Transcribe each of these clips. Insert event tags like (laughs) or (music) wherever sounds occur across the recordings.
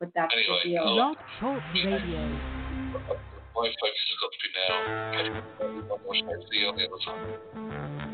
But that's Anyway, the deal. I'll- Blog Talk Radio. My focus has got to be now getting one more show. See on the other side.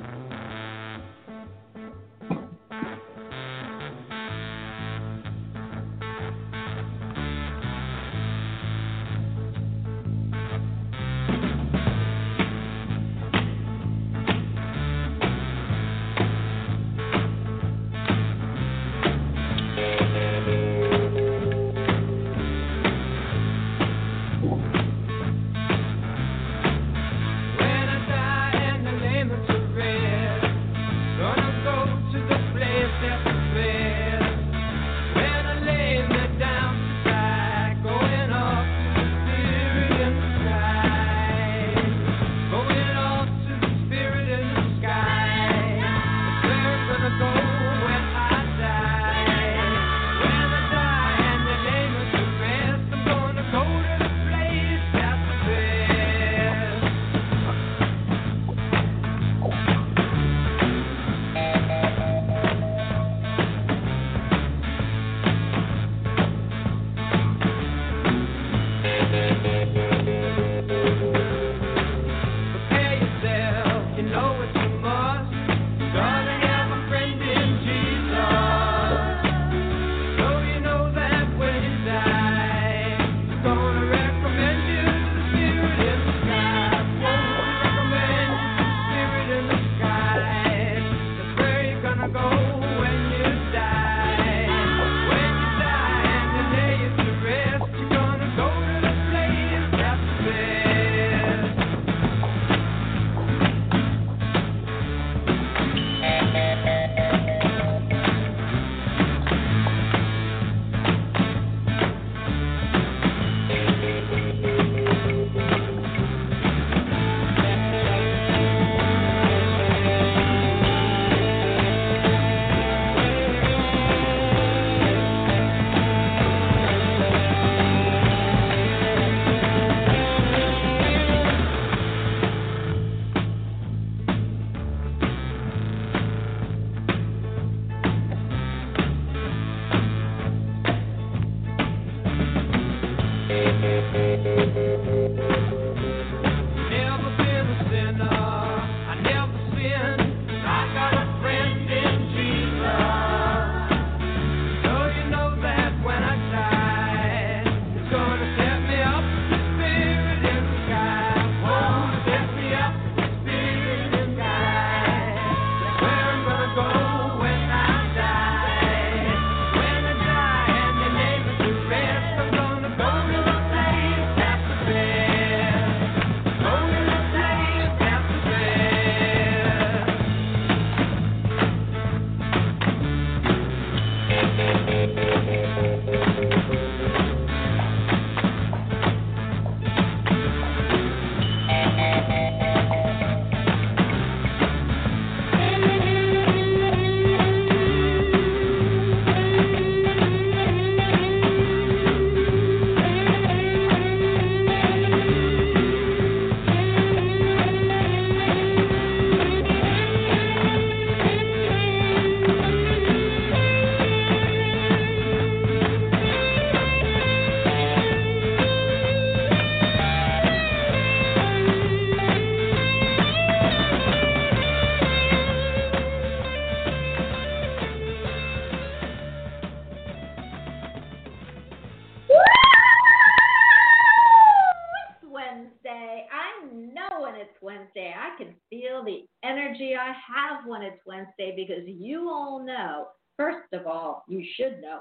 Know, first of all, you should know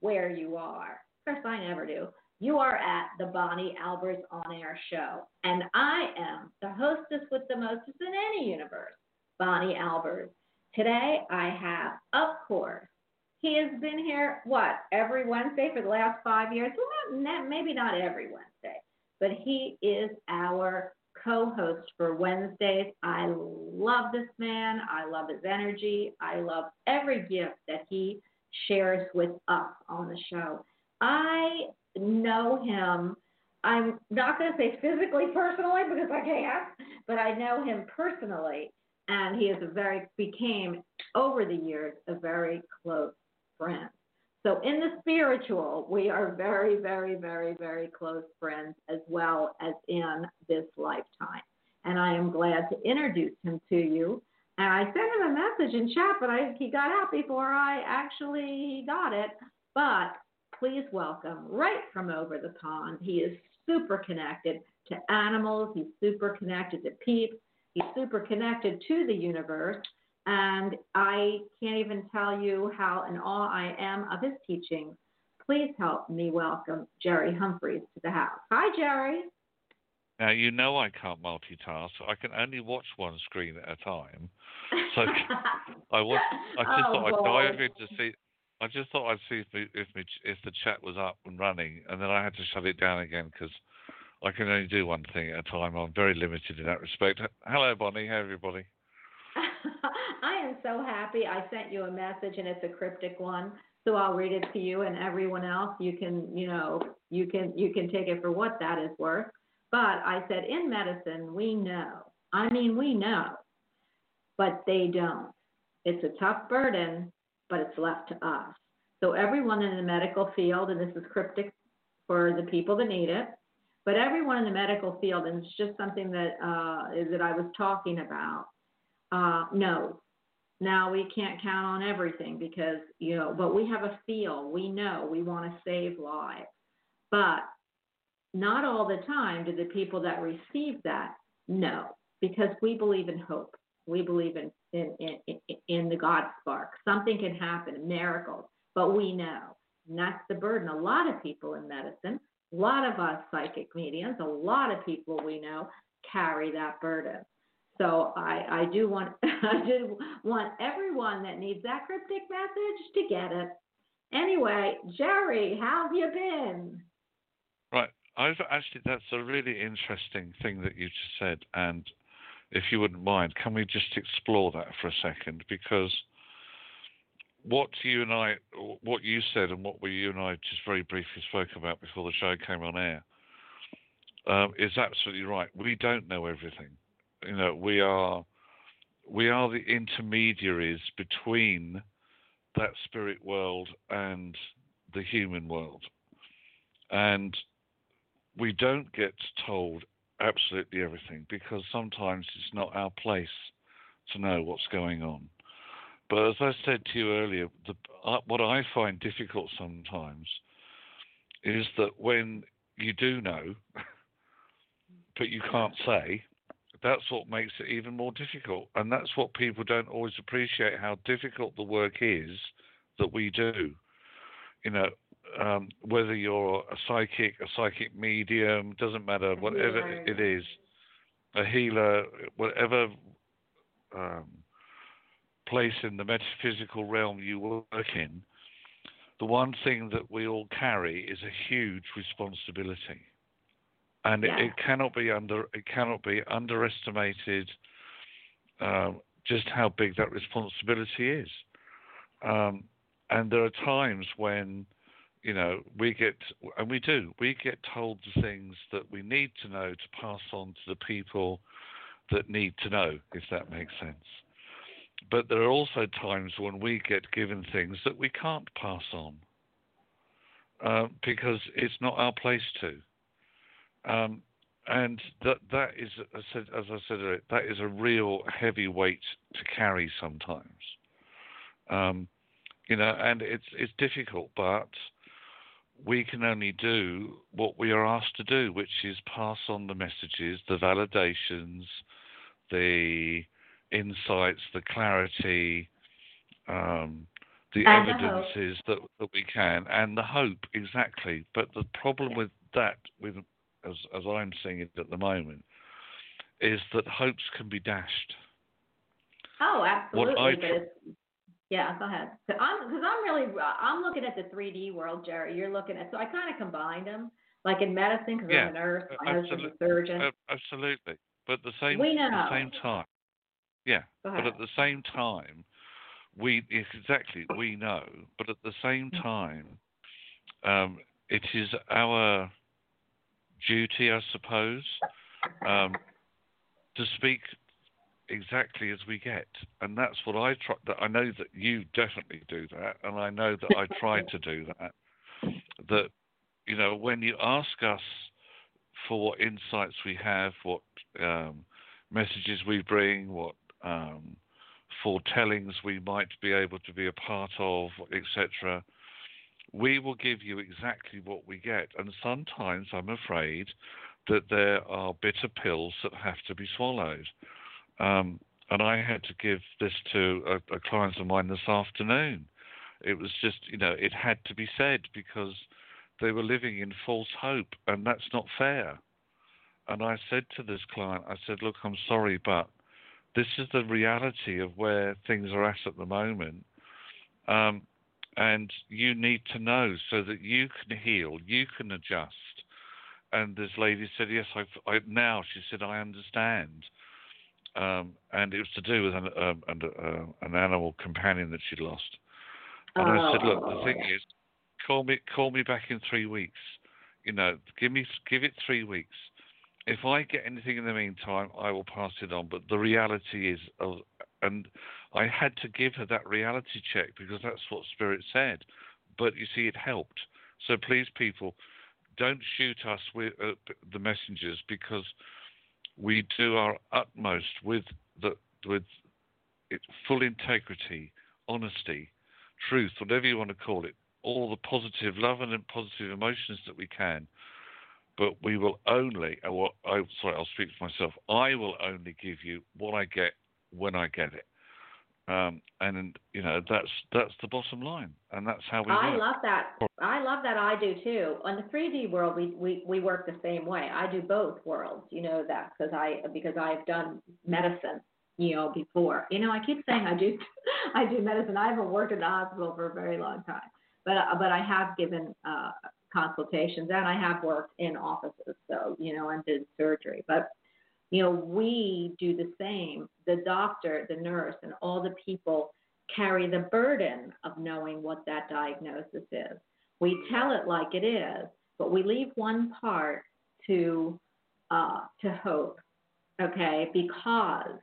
where you are. Of course, I never do. You are at the Bonnie Albers On Air Show, and I am the hostess with the mostest in any universe, Bonnie Albers. Today, I have, of course, he has been here, what, every Wednesday for the last five years? Well, maybe not every Wednesday, but he is our co host for Wednesdays. I love this man. I love his energy. I love every gift that he shares with us on the show. I know him. I'm not going to say physically personally because I can't, but I know him personally, and he is a very became over the years a very close friend. So in the spiritual, we are very, very, very, very close friends as well as in this lifetime. And I am glad to introduce him to you. And I sent him a message in chat, but I, he got out before I actually got it. But please welcome right from over the pond. He is super connected to animals. He's super connected to peeps. He's super connected to the universe. And I can't even tell you how in awe I am of his teachings. Please help me welcome Jerry Humphreys to the house. Hi, Jerry. Now you know I can't multitask. I can only watch one screen at a time. So I was. I (laughs) just Oh, thought I'd boy. dive in to see. I just thought I'd see if me, if me, if the chat was up and running, and then I had to shut it down again because I can only do one thing at a time. I'm very limited in that respect. Hello, Bonnie. Hey, everybody. (laughs) I am so happy. I sent you a message and it's a cryptic one. So I'll read it to you and everyone else you can, you know, you can you can take it for what that is worth. But I said in medicine we know. I mean we know. But they don't. It's a tough burden, but it's left to us. So everyone in the medical field and this is cryptic for the people that need it, but everyone in the medical field and it's just something that uh is that I was talking about uh, no. Now we can't count on everything because, you know, but we have a feel. We know we want to save lives. But not all the time do the people that receive that know because we believe in hope. We believe in, in, in, in the God spark. Something can happen, miracles, but we know. And that's the burden. A lot of people in medicine, a lot of us psychic mediums, a lot of people we know carry that burden. So I, I do want (laughs) I do want everyone that needs that cryptic message to get it. Anyway, Jerry, how have you been? Right. I've actually that's a really interesting thing that you just said, and if you wouldn't mind, can we just explore that for a second? Because what you and I, what you said, and what we you and I just very briefly spoke about before the show came on air, um, is absolutely right. We don't know everything. You know, we are we are the intermediaries between that spirit world and the human world, and we don't get told absolutely everything because sometimes it's not our place to know what's going on. But as I said to you earlier, the, uh, what I find difficult sometimes is that when you do know, (laughs) but you can't say, that's what makes it even more difficult. And that's what people don't always appreciate how difficult the work is that we do. You know, um, whether you're a psychic, a psychic medium, doesn't matter, whatever it is, a healer, whatever um, place in the metaphysical realm you work in, the one thing that we all carry is a huge responsibility, and Yeah. it, it cannot be under it cannot be underestimated. Um, just how big that responsibility is, um, and there are times when you know, we get, and we do, we get told the things that we need to know to pass on to the people that need to know, if that makes sense. But there are also times when we get given things that we can't pass on uh, because it's not our place to. Um, and that that is, as I said, as I said earlier, that is a real heavy weight to carry sometimes. Um, you know, and it's it's difficult, but we can only do what we are asked to do, which is pass on the messages, the validations, the insights, the clarity, um, the And the evidences that, that we can, and the hope exactly. But the problem with that, with as as I'm seeing it at the moment, is that hopes can be dashed. Oh, absolutely. I tr- yeah, go ahead. Because I'm, cause I'm really, I'm looking at the 3D world, Jerry. You're looking at, so I kind of combined them, like in medicine, because Yeah, I'm a nurse, my husband's a surgeon. Absolutely, but at the same We at the know. same time, yeah. But at the same time, we exactly we know. But at the same Mm. time, um, it is our duty, I suppose, um, to speak exactly as we get, and that's what I try. That I know that you definitely do that, and I know that I try to do that. That you know, when you ask us for what insights we have, what um, messages we bring, what um, foretellings we might be able to be a part of, etc. We will give you exactly what we get, and sometimes I'm afraid that there are bitter pills that have to be swallowed. Um, and I had to give this to a, a client of mine this afternoon. It was just, you know, it had to be said because they were living in false hope, and that's not fair. And I said to this client, I said, look, I'm sorry, but this is the reality of where things are at at the moment. Um, and you need to know so that you can heal, you can adjust. And this lady said, yes, I've, I, now she said, I understand. Um, and it was to do with an, um, an, uh, an animal companion that she'd lost. And I said, look, the thing is, call me, call me back in three weeks. You know, give me, give it three weeks if I get anything in the meantime, I will pass it on. But the reality is, uh, and I had to give her that reality check because that's what Spirit said. But you see, it helped. So please, people, don't shoot us with uh, the messengers because we do our utmost with the with it, full integrity, honesty, truth, whatever you want to call it, all the positive love and positive emotions that we can but we will only, uh, I, sorry, I'll speak for myself. I will only give you what I get when I get it. Um, and you know that's that's the bottom line, and that's how we. I work. love that. I love that. I do too. On the 3D world, we, we we work the same way. I do both worlds. You know that because I because I've done medicine. You know before. You know I keep saying I do (laughs) I do medicine. I haven't worked in the hospital for a very long time, but but I have given uh, consultations and I have worked in offices, so, you know, and did surgery. But, you know, we do the same. The doctor, the nurse, and all the people carry the burden of knowing what that diagnosis is. We tell it like it is, but we leave one part to uh, to hope, okay? Because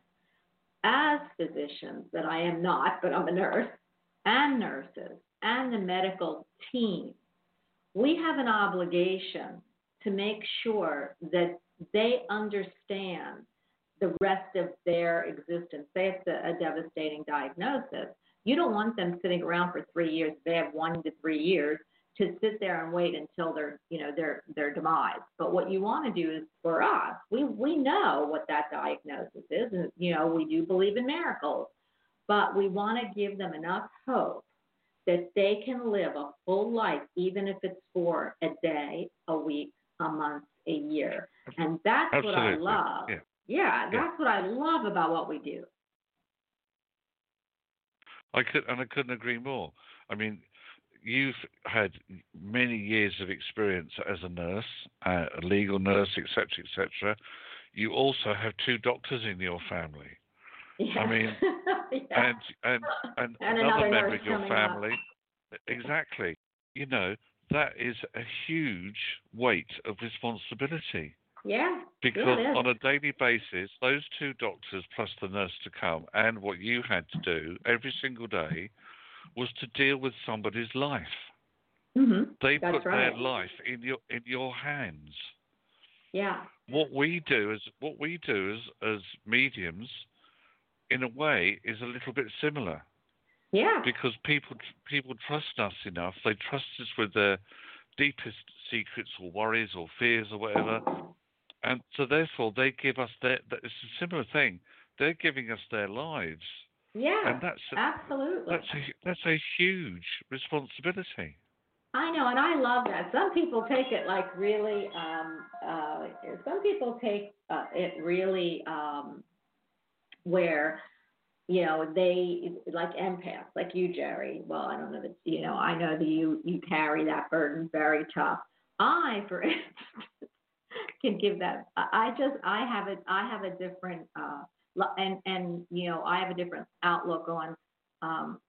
as physicians, that I am not, but I'm a nurse, and nurses, and the medical team, we have an obligation to make sure that they understand the rest of their existence. Say it's a, a devastating diagnosis. You don't want them sitting around for three years. They have one to three years to sit there and wait until their, you know, their their demise. But what you want to do is for us, we we know what that diagnosis is, and you know we do believe in miracles, but we want to give them enough hope that they can live a full life, even if it's for a day, a week, a month, a year. And that's Absolutely. what I love. Yeah. Yeah, that's what I love about what we do. I could, and I couldn't agree more. I mean, you've had many years of experience as a nurse, uh, a legal nurse, etc., etc. You also have two doctors in your family. Yeah. I mean, (laughs) yeah. and and and, And another another member of your coming up. family. Exactly. You know that is a huge weight of responsibility yeah. because yeah, on a daily basis, those two doctors plus the nurse to come, and what you had to do every single day was to deal with somebody's life. Mhm. They That's put right. their life in your in your hands. Yeah. What we do is what we do as as mediums, in a way, is a little bit similar. Yeah. because people people trust us enough. They trust us with their deepest secrets or worries or fears or whatever, and so therefore they give us their. It's a similar thing. They're giving us their lives, Yeah. and that's a, absolutely. that's a that's a huge responsibility. I know, and I love that. Some people take it like really. Um, uh, some people take uh, it really um, where, you know, they like empaths, like you, Jerry. Well, I don't know that you know. I know that you you carry that burden very tough. I, for (laughs) instance, can give that. I just I have a I have a different uh, and and you know I have a different outlook on. Um,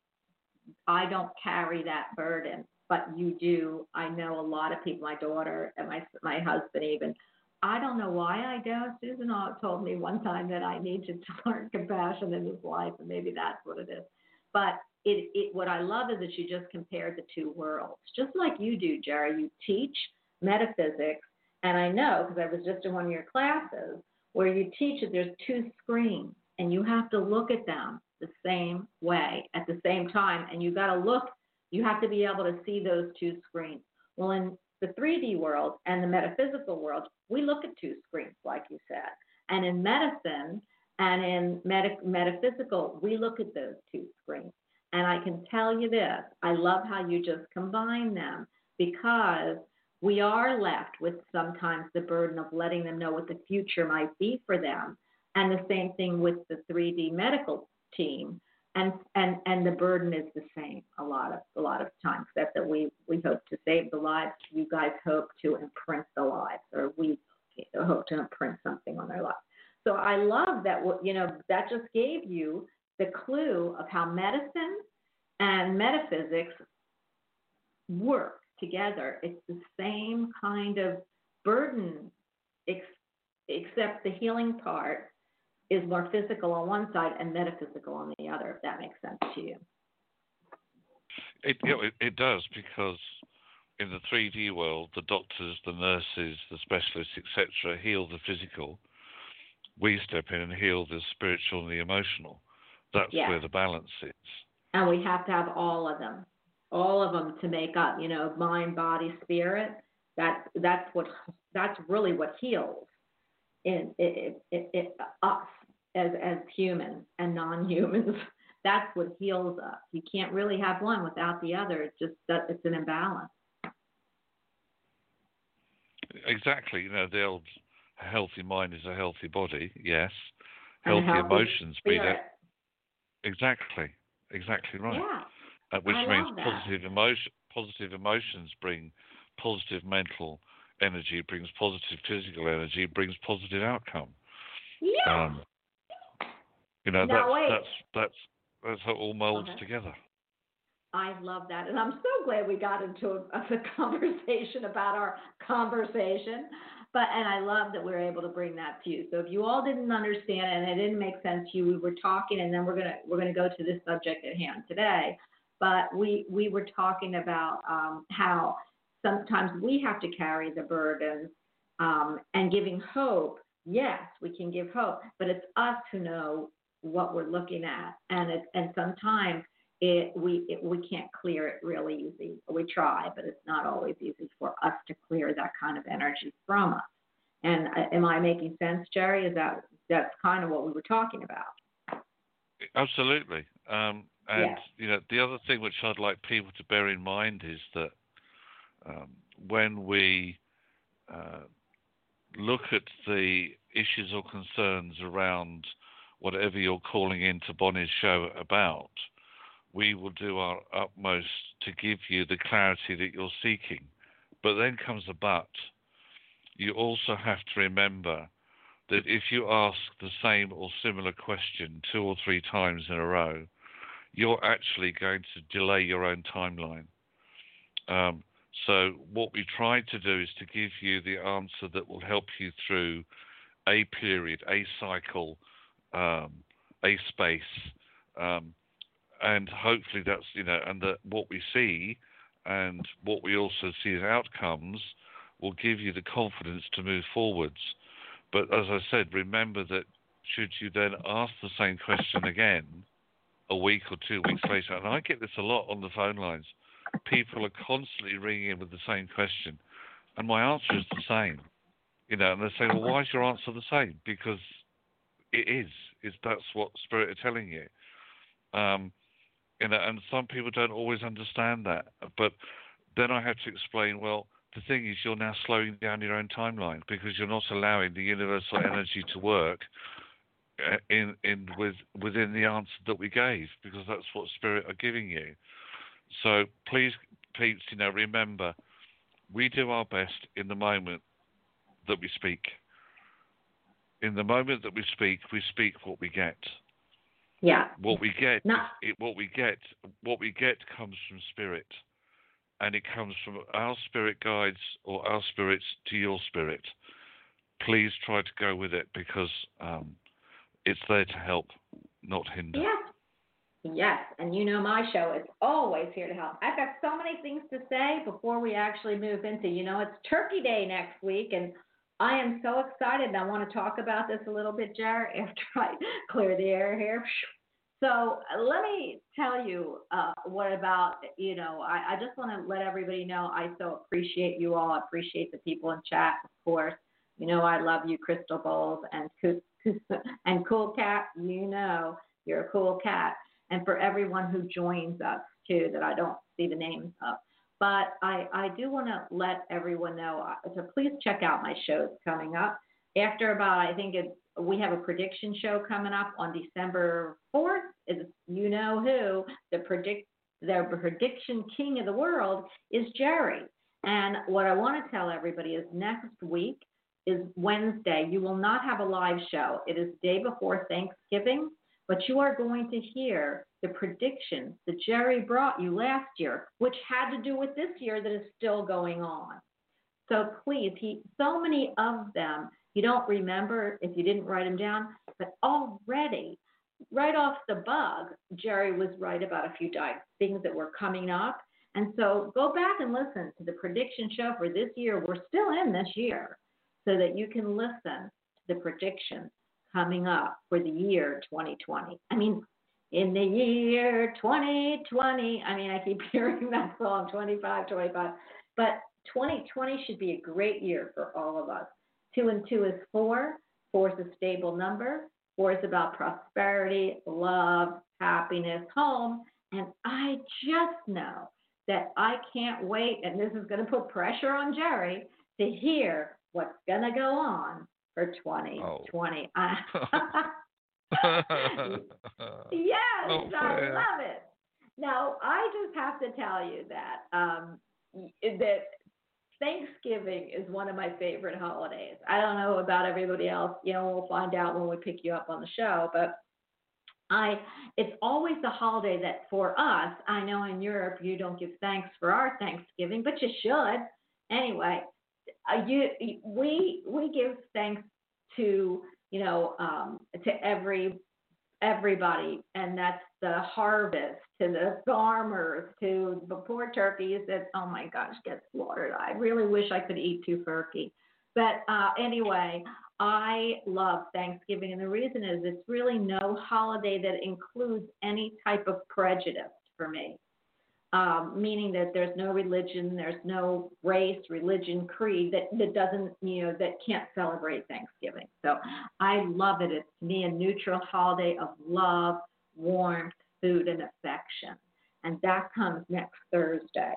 I don't carry that burden, but you do. I know a lot of people, my daughter and my my husband even, I don't know why I don't. Susan told me one time that I need to (laughs) learn compassion in this life, and maybe that's what it is. But it, it what I love is that you just compared the two worlds, just like you do, Jerry. You teach metaphysics, and I know because I was just in one of your classes where you teach that there's two screens, and you have to look at them the same way at the same time, and you got to look. You have to be able to see those two screens. Well, in the 3D world and the metaphysical world, we look at two screens, like you said. And in medicine and in meta- metaphysical, we look at those two screens. And I can tell you this I love how you just combine them because we are left with sometimes the burden of letting them know what the future might be for them. And the same thing with the 3D medical team. And, and and the burden is the same a lot of a lot of times that, that we we hope to save the lives. You guys hope to imprint the lives or we hope to imprint something on their lives. So i love that what you know that just gave you the clue of how medicine and metaphysics work together. It's the same kind of burden ex- except the healing part is more physical on one side and metaphysical on the other, if that makes sense to you. It, you know, it, it does because in the 3D world, the doctors, the nurses, the specialists, etc., heal the physical. We step in and heal the spiritual and the emotional. That's Yes. where the balance is. And we have to have all of them, all of them to make up, you know, mind, body, spirit. That's that's what that's really what heals in it, it, it, us as as humans and non-humans. (laughs) That's what heals us. You can't really have one without the other. It's just that it's an imbalance. Exactly. You know, the old healthy mind is a healthy body. Yes. Healthy, healthy emotions be that. Exactly. Exactly right. Yeah. uh, which I means positive emotion, positive emotions bring positive mental energy, brings positive physical energy, brings positive outcome. Yeah. Um, you know, Now, that's, that's that's that's how it all molds Okay. together. I love that. And I'm so glad we got into a, (laughs) a conversation about our conversation. But and I love that we are able to bring that to you. So if you all didn't understand it and it didn't make sense to you, we were talking and then we're gonna we're gonna go to this subject at hand today. But we we were talking about um, how sometimes we have to carry the burden um, and giving hope. Yes, we can give hope, but it's us who know what we're looking at, and it, and sometimes it we it, we can't clear it really easy. We try, but it's not always easy for us to clear that kind of energy from us. And uh, am I making sense, Jerry? Is that that's kind of what we were talking about? Absolutely. Um, and Yeah. you know, the other thing which I'd like people to bear in mind is that um, when we uh, look at the issues or concerns around whatever you're calling into Bonnie's show about, we will do our utmost to give you the clarity that you're seeking. But then comes the but. You also have to remember that if you ask the same or similar question two or three times in a row, you're actually going to delay your own timeline. Um, so, what we try to do is to give you the answer that will help you through a period, a cycle, um, a space, um, and hopefully that's you know, and that what we see and what we also see as outcomes will give you the confidence to move forwards. But as I said, remember that should you then ask the same question again a week or two weeks later, and I get this a lot on the phone lines, people are constantly ringing in with the same question, and my answer is the same. You know, and they say, "Well, why is your answer the same?" Because it is. Is that's what spirit are telling you. Um, you know, and some people don't always understand that. But then I have to explain. Well, the thing is, you're now slowing down your own timeline because you're not allowing the universal (coughs) energy to work uh, in in with within the answer that we gave because that's what spirit are giving you. So please, peeps, you know, remember, we do our best in the moment that we speak. In the moment that we speak, we speak what we get. Yeah. What we get, Not- it, what we get, what we get comes from spirit, and it comes from our spirit guides or our spirits to your spirit. please try to go with it because um, it's there to help, not hinder. Yes. Yes, and you know my show is always here to help. I've got so many things to say before we actually move into, you know, it's Turkey Day next week, and I am so excited. I want to talk about this a little bit, Jar, (laughs) after I clear the air here. So let me tell you uh, what about, you know, I, I just want to let everybody know I so appreciate you all. I appreciate the people in chat, of course. You know, I love you, Crystal Bowles and (laughs) and Cool Cat. You know, you're a cool cat and for everyone who joins us too that I don't see the names of. But I, I do want to let everyone know. uh, So please check out my shows coming up. After about, I think it's, we have a prediction show coming up on December 4th. Is you know who the predict the prediction king of the world is Jerry. And what I want to tell everybody is next week is Wednesday. You will not have a live show. It is day before Thanksgiving but you are going to hear the predictions that Jerry brought you last year, which had to do with this year that is still going on. So please, he so many of them you don't remember if you didn't write them down, but already, right off the bug, Jerry was right about a few di- things that were coming up. And so go back and listen to the prediction show for this year. We're still in this year, so that you can listen to the predictions coming up for the year 2020. I mean, in the year 2020, I mean, I keep (laughs) hearing that song 25, 25, but 2020 should be a great year for all of us. Two and two is four. Four is a stable number. Four is about prosperity, love, happiness, home. And I just know that I can't wait, and this is going to put pressure on Jerry to hear what's going to go on for 2020. I- (laughs) (laughs) (laughs) yes, Oh, I love it. Now, I just have to tell you that um, that Thanksgiving is one of my favorite holidays. I don't know about everybody else. You know, we'll find out when we pick you up on the show, but I it's always the holiday that for us, I know in Europe you don't give thanks for our Thanksgiving, but you should. Anyway, uh, you we we give thanks to you know um, to every everybody, and that's the harvest to the farmers to the poor turkeys that oh my gosh get slaughtered. I really wish I could eat two turkey, but uh, anyway, I love Thanksgiving, and the reason is it's really no holiday that includes any type of prejudice for me um, meaning that there's no religion, there's no race, religion, creed that, that doesn't, you know, that can't celebrate Thanksgiving. So I love it. It's to me a neutral holiday of love, warmth, food, and affection. And that comes next Thursday.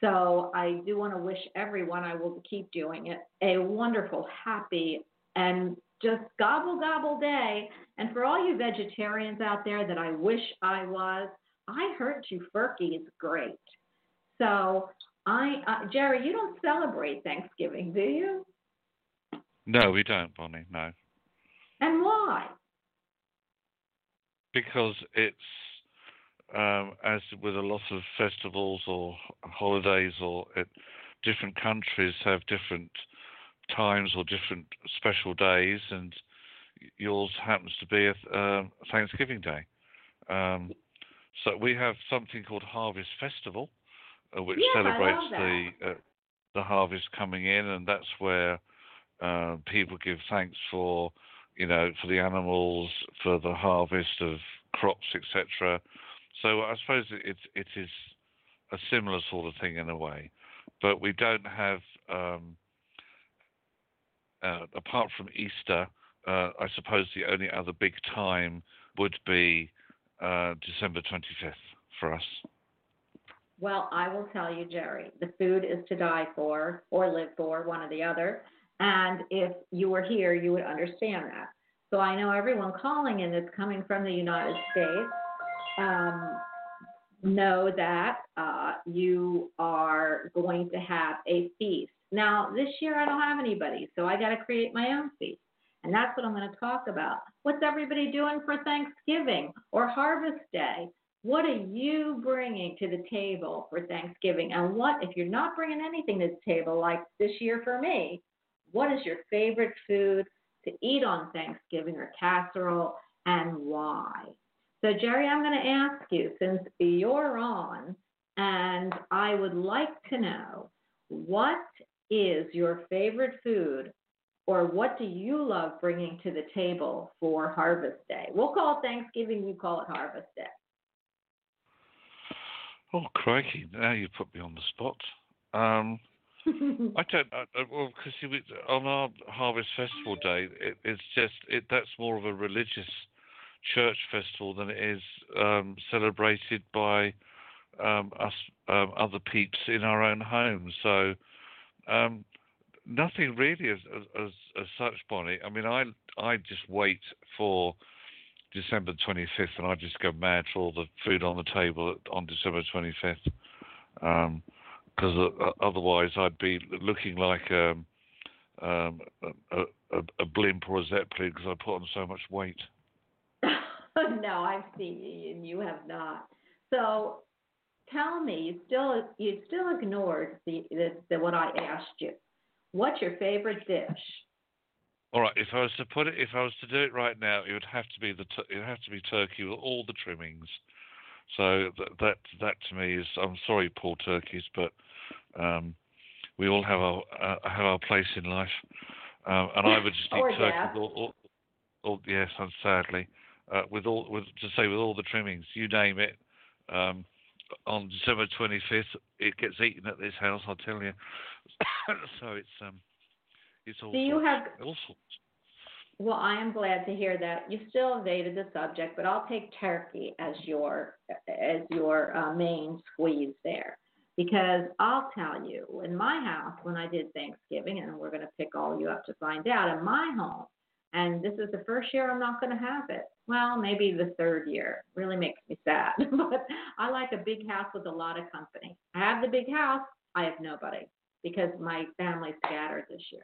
So I do want to wish everyone, I will keep doing it, a wonderful, happy, and just gobble gobble day. And for all you vegetarians out there that I wish I was, I heard Tofurky is great. So I, uh, Jerry, you don't celebrate Thanksgiving, do you? no, we don't, Bonnie. No, And why? because it's um, as with a lot of festivals or holidays, or it, different countries have different times or different special days, and yours happens to be a um Thanksgiving Day. Um, so we have something called Harvest Festival, uh, which Yeah, celebrates the uh, the harvest coming in, and that's where uh, people give thanks for, you know, for the animals, for the harvest of crops, etc. So I suppose it it, it is a similar sort of thing in a way, but we don't have, um, uh, apart from Easter, uh, I suppose the only other big time would be uh, December 25th for us. Well, I will tell you, Jerry, the food is to die for or live for, one or the other. And if you were here, you would understand that. So I know everyone calling in that's coming from the United States um, know that uh, you are going to have a feast. Now, this year I don't have anybody, so I got to create my own feast. And that's what I'm going to talk about. What's everybody doing for Thanksgiving or Harvest Day? What are you bringing to the table for Thanksgiving? And what, if you're not bringing anything to the table, like this year for me, What is your favorite food to eat on Thanksgiving or casserole and why? So, Jerry, I'm going to ask you since you're on, and I would like to know what is your favorite food or what do you love bringing to the table for Harvest Day? We'll call it Thanksgiving, you call it Harvest Day. Oh, crikey! Now you put me on the spot. Um, (laughs) I don't. I, well, because on our Harvest Festival Day, it, it's just it. That's more of a religious church festival than it is um, celebrated by um, us um, other peeps in our own homes. So um, nothing really as, as as as such, Bonnie. I mean, I I just wait for December 25th, and I just go mad for all the food on the table on December 25th. Um, because uh, otherwise I'd be looking like um, um, a, a, a blimp or a zeppelin because I put on so much weight. (laughs) (laughs) no, I've seen you and you have not. So tell me, you still you still ignored the, the, the what I asked you. What's your favorite dish? All right, if I was to put it, if I was to do it right now, it would have to be the it would have to be turkey with all the trimmings. So that that that to me is I'm sorry, poor turkeys, but um, we all have our uh, have our place in life, um, and I would just (laughs) eat turkey with all, all, all yes, and sadly, uh, with all with to say with all the trimmings, you name it. Um, on December 25th, it gets eaten at this house. I'll tell you. (coughs) so it's um, it's all Do you have all sorts. Well, I am glad to hear that. You still evaded the subject, but I'll take turkey as your as your uh, main squeeze there, because I'll tell you, in my house when I did Thanksgiving, and we're going to pick all you up to find out. In my home, and this is the first year I'm not going to have it. Well, maybe the third year. Really makes me sad, (laughs) but I like a big house with a lot of company. I have the big house. I have nobody because my family scattered this year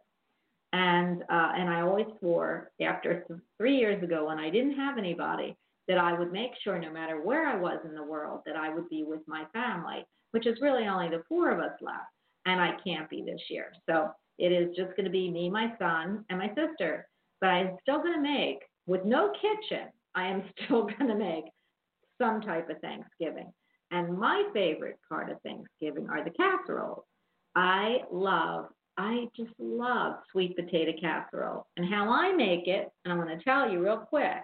and uh, and I always swore after th- three years ago when I didn't have anybody that I would make sure no matter where I was in the world that I would be with my family, which is really only the four of us left, and I can't be this year. So it is just going to be me, my son, and my sister. But I'm still going to make with no kitchen. I am (laughs) still going to make some type of Thanksgiving. And my favorite part of Thanksgiving are the casseroles. I love I just love sweet potato casserole. And how I make it, and I'm going to tell you real quick,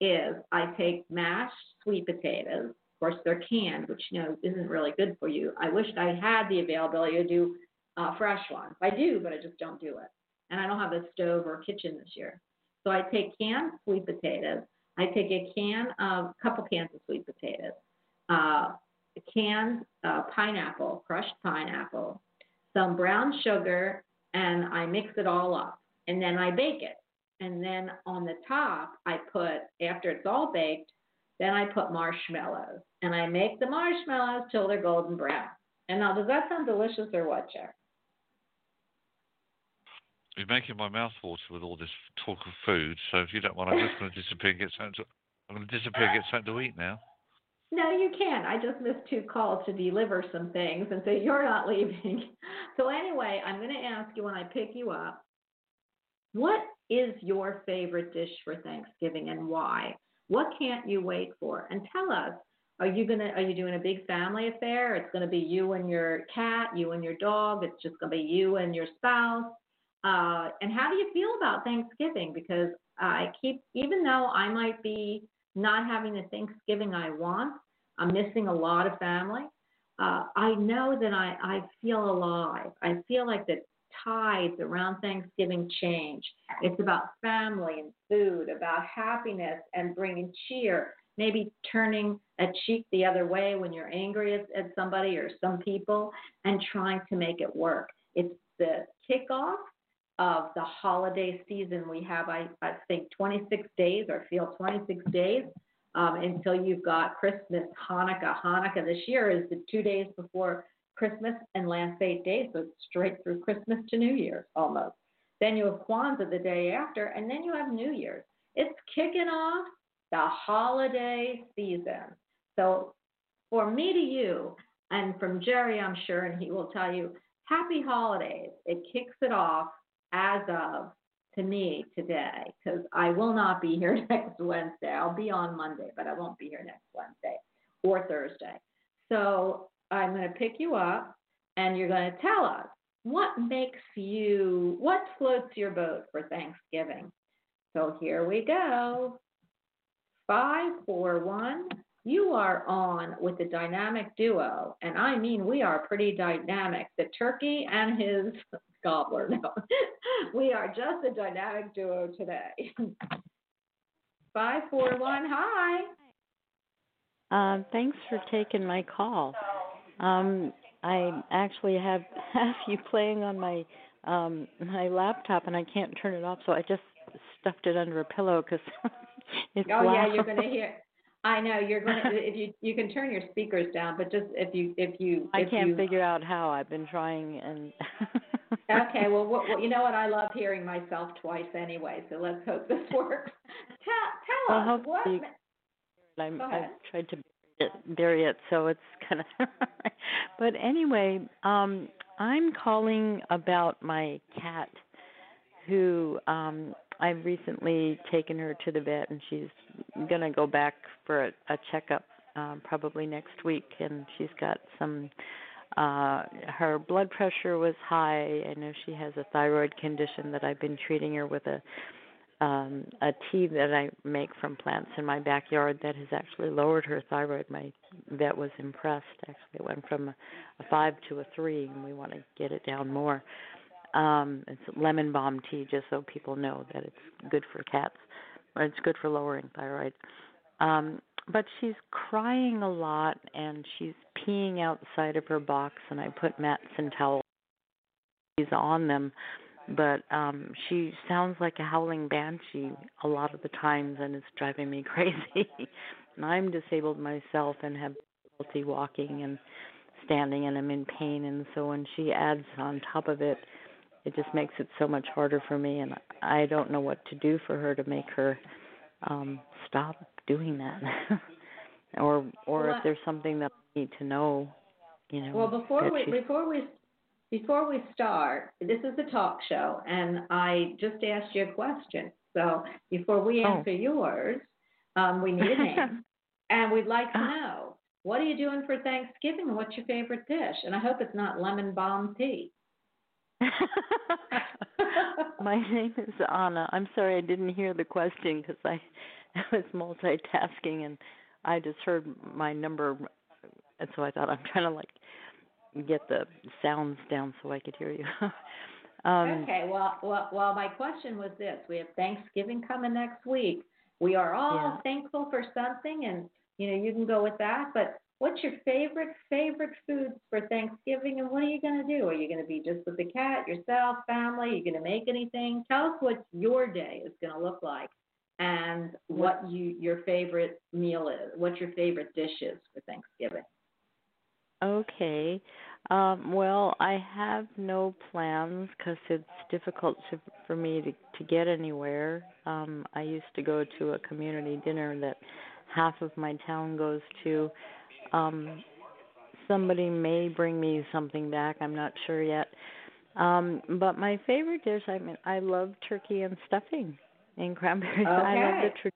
is I take mashed sweet potatoes. Of course, they're canned, which you know isn't really good for you. I wished I had the availability to do uh, fresh ones. I do, but I just don't do it. And I don't have a stove or kitchen this year. So I take canned sweet potatoes. I take a can of couple cans of sweet potatoes, uh, canned uh, pineapple, crushed pineapple, some brown sugar, and I mix it all up. And then I bake it. And then on the top, I put, after it's all baked, then I put marshmallows. And I make the marshmallows till they're golden brown. And now, does that sound delicious or what, Jack? You're making my mouth water with all this talk of food. So if you don't mind, I'm just going to disappear and get something to. I'm going to disappear and get something to eat now. No, you can't. I just missed two calls to deliver some things, and so (laughs) you're not leaving. So anyway, I'm going to ask you when I pick you up, what is your favorite dish for Thanksgiving and why? What can't you wait for? And tell us, are you gonna are you doing a big family affair? It's going to be you and your cat, you and your dog. It's just going to be you and your spouse. Uh, and how do you feel about Thanksgiving? Because I keep, even though I might be not having the Thanksgiving I want, I'm missing a lot of family. Uh, I know that I, I feel alive. I feel like the tides around Thanksgiving change. It's about family and food, about happiness and bringing cheer, maybe turning a cheek the other way when you're angry at, at somebody or some people and trying to make it work. It's the kickoff of the holiday season. We have, I, I think, 26 days or feel 26 days um, until you've got Christmas, Hanukkah. Hanukkah this year is the two days before Christmas and lasts eight days, so it's straight through Christmas to New Year's almost. Then you have Kwanzaa the day after, and then you have New Year's. It's kicking off the holiday season. So for me to you, and from Jerry, I'm sure, and he will tell you, happy holidays. It kicks it off as of to me today because I will not be here (laughs) next Wednesday. I'll be on Monday, but I won't be here next Wednesday or Thursday. So I'm going to pick you up and you're going to tell us what makes you, what floats your boat for Thanksgiving. So here we go. 541. You are on with the dynamic duo, and I mean we are pretty dynamic. The turkey and his (laughs) gobbler. No, we are just a dynamic duo today. Five four one. Hi. Um, thanks for taking my call. Um, I actually have (laughs) have you playing on my um, my laptop, and I can't turn it off, so I just stuffed it under a pillow because (laughs) it's Oh loud. yeah, you're gonna hear. I know you're gonna. (laughs) if you you can turn your speakers down, but just if you if you I can't you, figure out how. I've been trying, and Okay, well, what, what, you know what? I love hearing myself twice anyway, so let's hope this (laughs) works. Tell, tell Well, us what. hopefully- ma- I'm, I've tried to bury it, bury it, so it's kind of. (laughs) but anyway, um, I'm calling about my cat, who um, I've recently taken her to the vet, and she's gonna go back for a, a checkup um, probably next week, and she's got some. Uh, her blood pressure was high. I know she has a thyroid condition that I've been treating her with a um, a tea that I make from plants in my backyard that has actually lowered her thyroid. My vet was impressed. Actually, it went from a, a five to a three, and we want to get it down more. Um, it's lemon balm tea, just so people know that it's good for cats, or it's good for lowering thyroid. Um, but she's crying a lot, and she's peeing outside of her box, and I put mats and towels on them. But um she sounds like a howling banshee a lot of the times and it's driving me (laughs) crazy. And i'm disabled myself and have difficulty walking and standing and i'm in pain and so when she adds on top of it it just makes it so much harder for me and i don't know what to do for her to make her um stop doing that (laughs) or or Well, if there's something that i need to know you know Well, before we she's- before we before we start, this is a talk show, and I just asked you a question. So before we Oh. answer yours, um, we need a name, (laughs) and we'd like to Ah. know what are you doing for Thanksgiving, what's your favorite dish? And I hope it's not lemon balm tea. (laughs) My name is Anna. I'm sorry I didn't hear the question because I, (laughs) I was multitasking and I just heard my number, and so I thought I'm trying to like get the sounds down so I could hear you. (laughs) um, okay, well, well, well, my question was this: We have Thanksgiving coming next week. We are all Yeah. thankful for something, and you know you can go with that. But what's your favorite favorite foods for Thanksgiving, and what are you going to do? Are you going to be just with the cat, yourself, family? Are you going to make anything? Tell us what your day is going to look like, and what you your favorite meal is. What your favorite dish is for Thanksgiving. Okay. Um, well, I have no plans because it's difficult to, for me to, to get anywhere. Um, I used to go to a community dinner that half of my town goes to. Um, somebody may bring me something back. I'm not sure yet. Um, but my favorite dish, I mean, I love turkey and stuffing and cranberries. (laughs) I love the Okay. tra-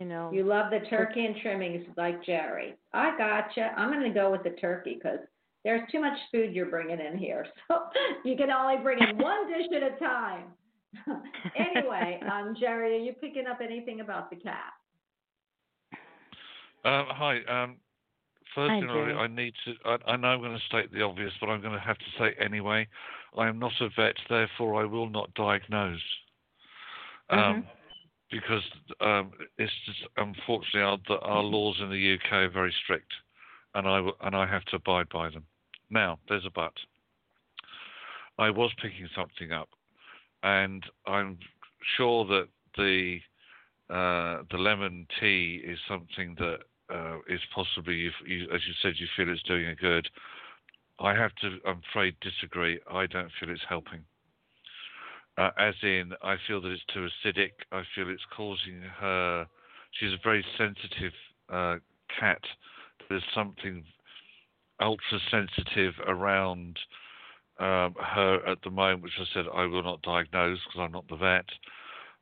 you know. You love the turkey and trimmings like Jerry. I gotcha. I'm going to go with the turkey because there's too much food you're bringing in here. (laughs) So you can only bring in one dish at a time. (laughs) anyway, um, Jerry, are you picking up anything about the cat? Um, hi. Um, first Hi, thing I, I need to, I, I know I'm going to state the obvious, but I'm going to have to say anyway. I am not a vet, therefore I will not diagnose. Um, Mhm. Because um, it's just unfortunately our, the, our laws in the UK are very strict, and I and I have to abide by them. Now there's a but. I was picking something up, and I'm sure that the uh, the lemon tea is something that uh, is possibly, you, you, as you said, you feel it's doing a good. I have to, I'm afraid, disagree. I don't feel it's helping. Uh, as in, I feel that it's too acidic. I feel it's causing her. She's a very sensitive uh, cat. There's something ultra sensitive around um, her at the moment, which I said I will not diagnose because I'm not the vet.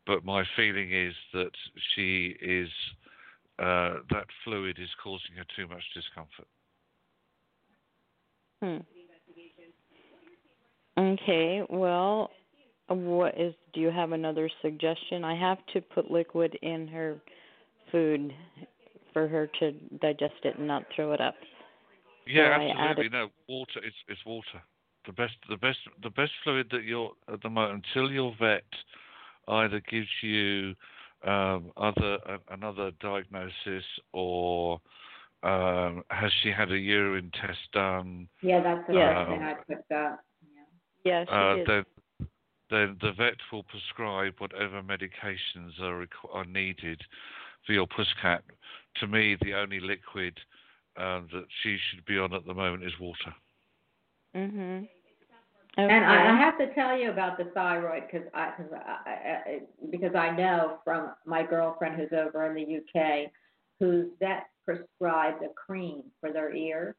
But my feeling is that she is uh, that fluid is causing her too much discomfort. Hmm. Okay. Well, what is? Do you have another suggestion? I have to put liquid in her food for her to digest it and not throw it up. Yeah, So absolutely. No, water. is it's water. The best, the best, the best fluid that you're at the moment until your vet either gives you um, other uh, another diagnosis or um, has she had a urine test done? Yeah, that's the Yeah. first thing I picked up. Yeah, she Uh, did. then, then the vet will prescribe whatever medications are requ- are needed for your pussycat. To me, the only liquid uh, that she should be on at the moment is water. Mhm. Okay. And I, I have to tell you about the thyroid because I, cause I, I, I because I know from my girlfriend who's over in the UK, whose vet prescribed a cream for their ear,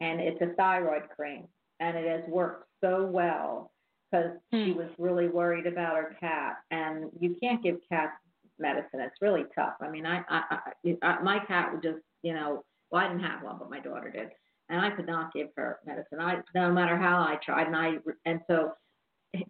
and it's a thyroid cream, and it has worked so well because she Hmm. was really worried about her cat, and you can't give cats medicine; it's really tough. I mean, I, I, I, I my cat would just, you know, well, I didn't have one, but my daughter did and I could not give her medicine. I no matter how I tried, and I and so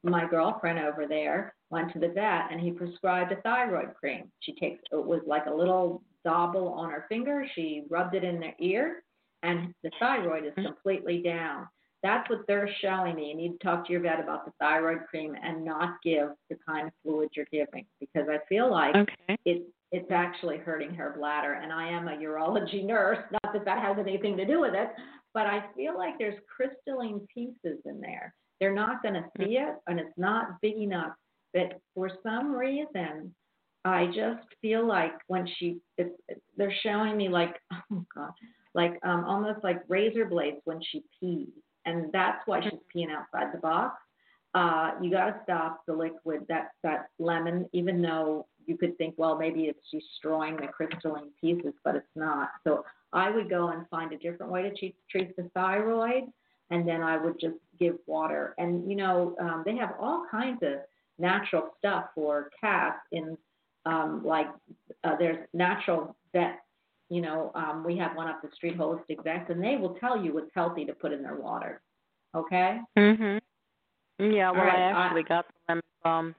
my girlfriend over there went to the vet, and he prescribed a thyroid cream. She takes it was like a little dauble on her finger. She rubbed it in their ear, and the thyroid is completely down. That's what they're showing me. You need to talk to your vet about the thyroid cream and not give the kind of fluid you're giving because I feel like Okay. it it's actually hurting her bladder and i am a urology nurse not that that has anything to do with it but i feel like there's crystalline pieces in there they're not going to see it and it's not big enough but for some reason i just feel like when she it, they're showing me like (laughs) oh god like um almost like razor blades when she pees and that's why she's peeing outside the box uh, you got to stop the liquid, that that lemon, even though you could think, well, maybe it's destroying the crystalline pieces, but it's not. So I would go and find a different way to treat, treat the thyroid, and then I would just give water. And you know, um, they have all kinds of natural stuff for cats in, um, like uh, there's natural vets. You know, um, we have one up the street, Holistic Vets, and they will tell you what's healthy to put in their water. Okay. Mhm. Yeah, well, right, I I- got them from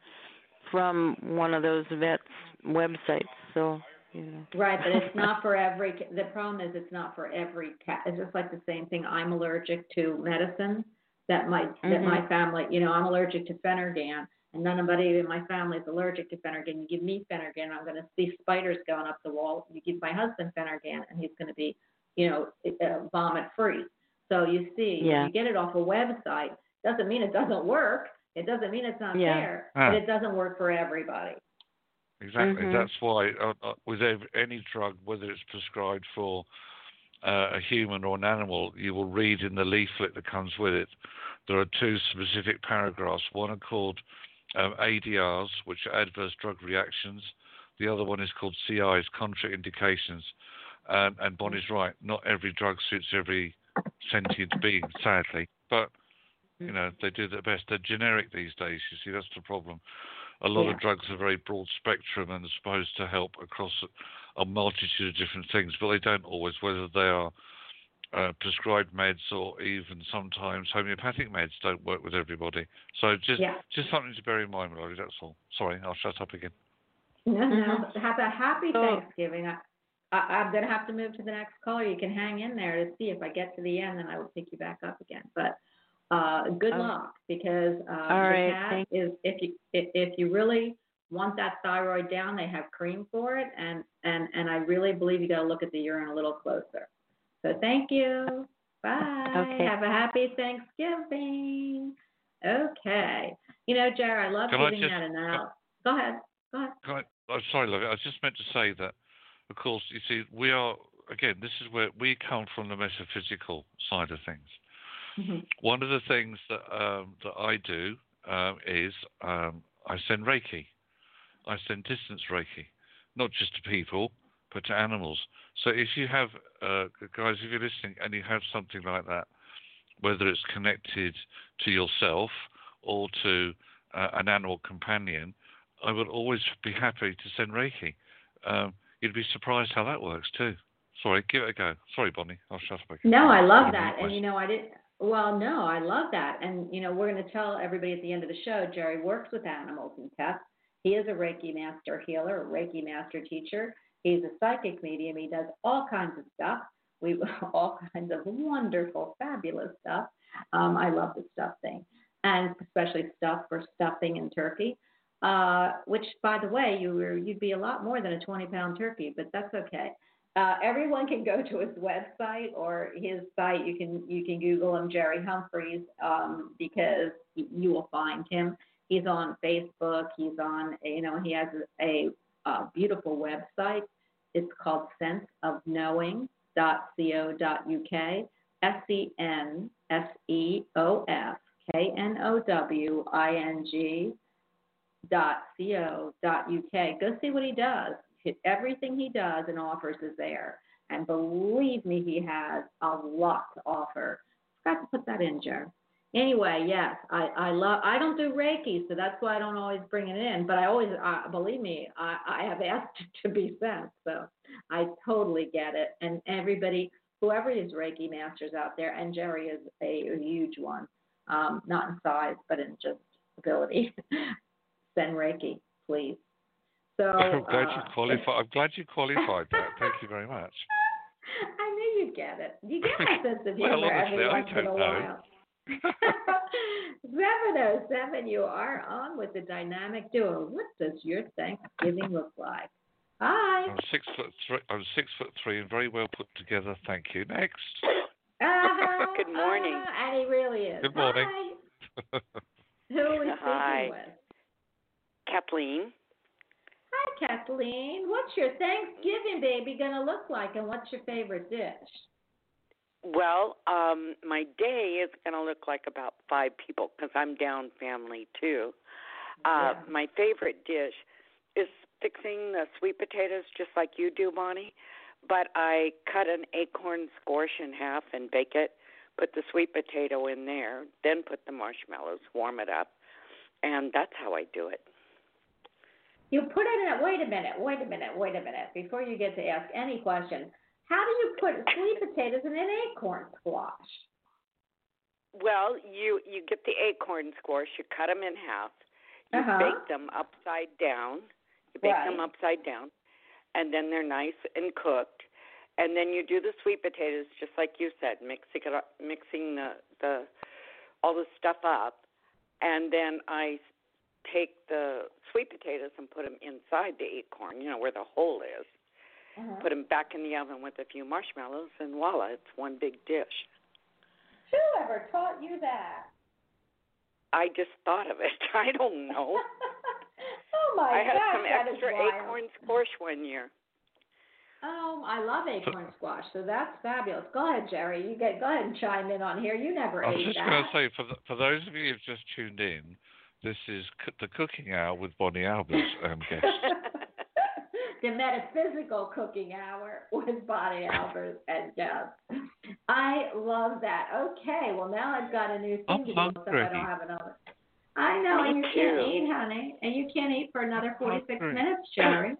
from one of those vets websites, so you know. Right, but it's not (laughs) for every. The problem is it's not for every cat. It's just like the same thing. I'm allergic to medicine that my that my family. You know, I'm allergic to Phenergan, and none nobody in my family is allergic to Phenergan. You give me Phenergan, I'm going to see spiders going up the wall. You give my husband Phenergan, and he's going to be, you know, uh, vomit free. So you see, Yeah. you get it off a website, doesn't mean it doesn't work. It doesn't mean it's not Yeah. there, Ah. but it doesn't work for everybody. Exactly. Mhm. That's why uh, uh, with any drug, whether it's prescribed for uh, a human or an animal, you will read in the leaflet that comes with it. There are two specific paragraphs. One are called um, ADRs, which are adverse drug reactions. The other one is called CIs, contraindications. Um, and Bonnie's right. Not every drug suits every sentient being, sadly. But you know they do their best. They're generic these days. You see, that's the problem a lot Yeah. of drugs are very broad spectrum and are supposed to help across a multitude of different things, but they don't always, whether they are uh, prescribed meds or even sometimes homeopathic meds don't work with everybody. So just Yeah. just something to bear in mind, Melody, that's all. Sorry, I'll shut up again. No, no. Mhm. Have a happy So- Thanksgiving. I, I, I'm gonna have to move to the next caller. You can hang in there to see if I get to the end, then I will pick you back up again. But uh, good Oh. luck because uh, All the right, cat is if you if, if you really want that thyroid down, they have cream for it, and and and I really believe you got to look at the urine a little closer. So thank you. Bye. Okay. Have a happy Thanksgiving. Okay. You know, Jerry, I love Can I giving just- that an out. Go ahead. Go ahead. Can I, I'm sorry, Lovey, I just meant to say that, of course, you see, we are, again, this is where we come from the metaphysical side of things. Mhm. One of the things that um, that I do um, is um, I send Reiki. I send distance Reiki, not just to people, but to animals. So if you have, uh, guys, if you're listening and you have something like that, whether it's connected to yourself or to uh, an animal companion, I would always be happy to send Reiki. Um, you'd be surprised how that works too. Sorry, give it a go. Sorry, Bonnie, I'll shut up. again. No, I love that. And you know, I didn't. Well, no, I love that. And you know, we're going to tell everybody at the end of the show. Jerry works with animals and pets. He is a Reiki master healer, a Reiki master teacher. He's a psychic medium. He does all kinds of stuff. We (laughs) all kinds of wonderful, fabulous stuff. Um, I love the stuff thing, and especially stuff for stuffing and turkey. Uh, which, by the way, you were you'd be a lot more than a 20 pound turkey, but that's okay. Uh, everyone can go to his website or his site. You can you can Google him, Jerry Humphreys, um, because you will find him. He's on Facebook. He's on you know he has a, a, beautiful website. It's called senseofknowing.co.uk. S E N S E O F K N O W I N G dot co dot uk. Go see what he does. Everything he does and offers is there. And believe me, he has a lot to offer. Forgot to put that in, Jer. Anyway, yes, I, I love. I don't do Reiki, so that's why I don't always bring it in. But I always, uh, believe me, I, I have (laughs) asked to be sent, so I totally get it. And everybody, whoever is Reiki masters out there, and Jerry is a, a huge one, um, not in size, but in just ability. (laughs) Send Reiki, please. So (laughs) I'm glad uh, you qualified. I'm glad you qualified that. Thank you very much. I knew you'd get it. You get my sense of humor Well, every honestly, I once in a know. while. 707, you are on with the dynamic duo. What does your Thanksgiving look like? Hi. I'm six foot three. I'm six foot three and very well put together. Thank you. Next. Uh-huh, (laughs) Good morning. uh-huh, and he really is. Good morning. Hi. (laughs) Who are we speaking Hi. with? Kathleen. Hi, Kathleen. What's your Thanksgiving baby gonna look like, and what's your favorite dish? Well, um, my day is going to look like about five people because I'm down family too. Uh, Yeah. My favorite dish is fixing the sweet potatoes just like you do, Bonnie. But I cut an acorn squash in half and bake it. Put the sweet potato in there, then put the marshmallows, warm it up, and that's how I do it. You put it in. Wait a minute. Wait a minute. Wait a minute. Before you get to ask any questions, how do you put sweet potatoes in an acorn squash? Well, you you get the acorn squash, you cut them in half, you Uh-huh. bake them upside down. You bake them upside down, and then they're nice and cooked. And then you do the sweet potatoes just like you said, mixing it up, mixing the the all the stuff up, and then I take the sweet potatoes and put them inside the acorn, you know where the hole is. Uh-huh. Put them back in the oven with a few marshmallows, and voila, it's one big dish. Whoever taught you that? I just thought of it. (laughs) I don't know. (laughs) oh my god! I had gosh, some extra acorn squash one year. Oh, I love acorn squash, so that's fabulous. Go ahead, Jerry. You get go ahead and chime in on here. You never I was just going to say for the, for those of you who've just tuned in, this is c- the cooking hour with Bonnie Albers' um, guest. (laughs) the metaphysical cooking hour with Bonnie Albert and Jeff. I love that. Okay, well now I've got a new thing I'm to do, so I hungry. don't have another. I know, Me and you can't eat, honey, and you can't eat for another 46 minutes, Jerry.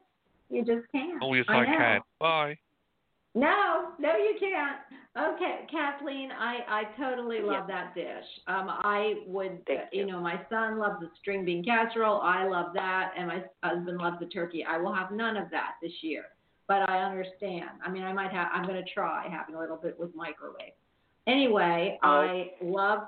You just can't. Oh yes, I I, can. Bye. No, no, you can't. Okay, Kathleen, I I totally love that dish. Um, I would, Thank you you. know, my son loves the string bean casserole. I love that, and my husband loves the turkey. I will have none of that this year, but I understand. I mean, I might have. I'm going to try having a little bit with microwave. Anyway, Oh. I love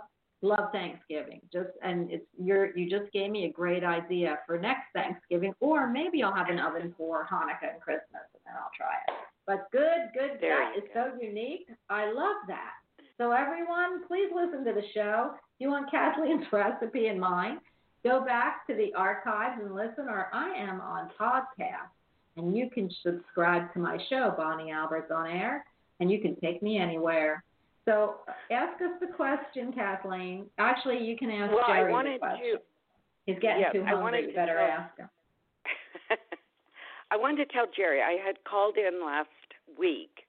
love Thanksgiving. Just and it's you're you just gave me a great idea for next Thanksgiving, or maybe I'll have an oven for Hanukkah and Christmas, and then I'll try it. But good, good. You is so unique. I love that. So everyone, please listen to the show. If you want Kathleen's (laughs) recipe and mine, go back to the archives and listen. Or I am on podcast, and you can subscribe to my show, Bonnie Albers on Air, and you can take me anywhere. So ask us the question, Kathleen. Actually, you can ask well, Jerry I wanted the question. to. He's getting yeah, too I hungry. wanted You to better tell- ask him. I wanted to tell Jerry I had called in last week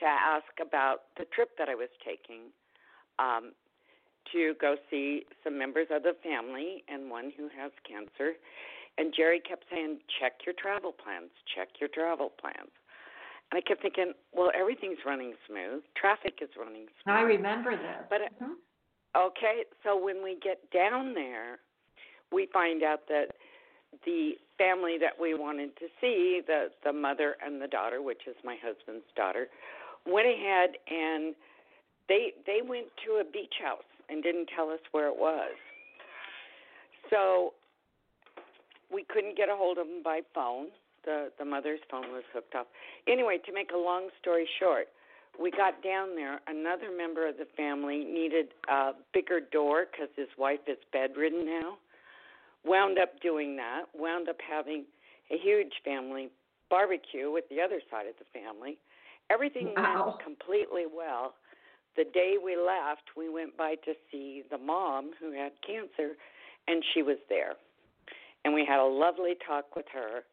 to ask about the trip that I was taking um, to go see some members of the family and one who has cancer. And Jerry kept saying, check your travel plans, check your travel plans. And I kept thinking, well, everything's running smooth. Traffic is running smooth. I remember that. But Mhm. Okay, so when we get down there, we find out that the family that we wanted to see, the the mother and the daughter, which is my husband's daughter, went ahead and they they went to a beach house and didn't tell us where it was. So we couldn't get a hold of them by phone. The the mother's phone was hooked up. Anyway, to make a long story short, we got down there. Another member of the family needed a bigger door because his wife is bedridden now. Wound up doing that. Wound up having a huge family barbecue with the other side of the family. Everything Wow. went completely well. The day we left, we went by to see the mom who had cancer, and she was there. And we had a lovely talk with her.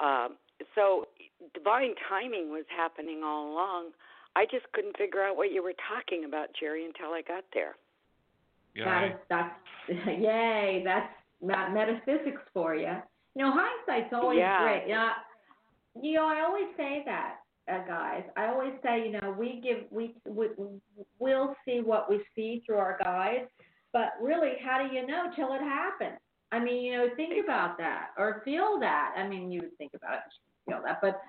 Um, so divine timing was happening all along. I just couldn't figure out what you were talking about, Jerry, until I got there. Yeah. Yay. is that's (laughs) yay. That's met- metaphysics for you. You know, hindsight's always Yeah. great. Yeah. You know, I always say that, uh, guys. I always say, you know, we give we, we we'll see what we see through our guides, but really, how do you know till it happens? I mean, you know, think about that or feel that. I mean, you think about it, feel that, but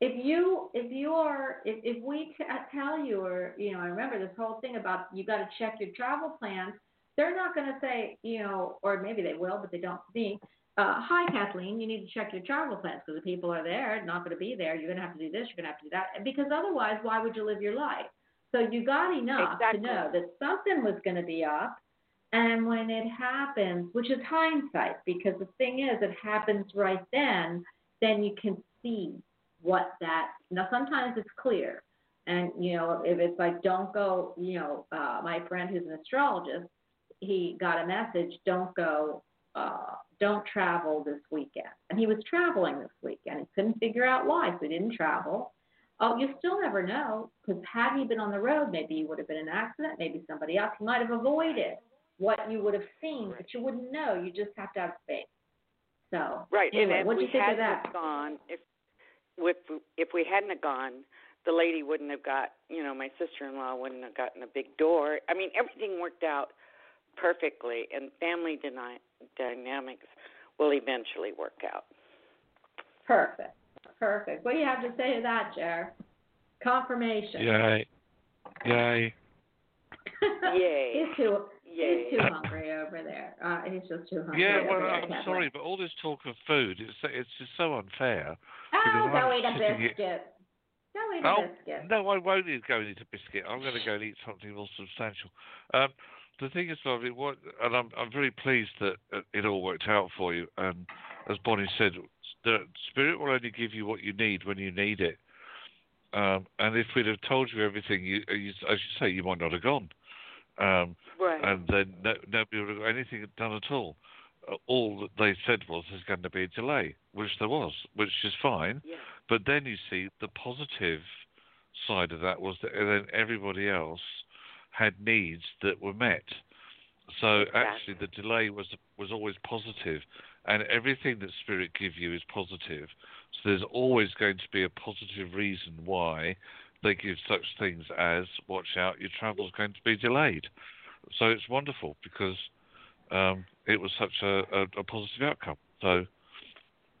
if you if you are if if we t- tell you or you know I remember this whole thing about you got to check your travel plans they're not going to say you know or maybe they will but they don't see uh, hi Kathleen you need to check your travel plans because the people are there not going to be there. You're going to have to do this you're going to have to do that. Because otherwise why would you live your life? So you got enough Exactly. to know that something was going to be up and when it happens which is hindsight because the thing is it happens right then then you can see what that now sometimes it's clear and you know if it's like don't go you know uh my friend who's an astrologist he got a message don't go uh don't travel this weekend. And he was traveling this weekend. He couldn't figure out why so he didn't travel. Oh you still never know because had he been on the road maybe he would have been in an accident maybe somebody else. He might have avoided what you would have seen but you wouldn't know. You just have to have faith. So Right, anyway, and if what do we you think of hadn't that? gone, if if if we hadn't have gone, the lady wouldn't have got, you know, my sister-in-law wouldn't have gotten a big door. I mean, everything worked out perfectly, and family dyna- dynamics will eventually work out. Perfect. Perfect. What do you have to say to that, Jer? Confirmation. Yay. Yay. (laughs) Yay. he's too Yay. he's too hungry over there. Uh, he's just too hungry. Yeah, well, I'm Kathleen. sorry, but all this talk of food, it's it's just so unfair. Oh, because go I'm eat a sitting here- biscuit. Go eat a Oh, biscuit. no, I won't eat, go and eat a biscuit. I'm going to go and eat something more substantial. Um, the thing is, lovely, what, and I'm I'm very pleased that it all worked out for you. And as Bonnie said, the spirit will only give you what you need when you need it. Um, and if we'd have told you everything, you, you as you say, you might not have gone. Um, Right. and then no, nobody would have got anything done at all. Uh, all that they said was there's going to be a delay, which there was, which is fine. yeah. But then you see the positive side of that was that then everybody else had needs that were met. So actually, the delay was was always positive, and everything that spirit give you is positive. So there's always going to be a positive reason why they give such things as "watch out, your travel's going to be delayed." So it's wonderful because um, it was such a, a, a positive outcome. So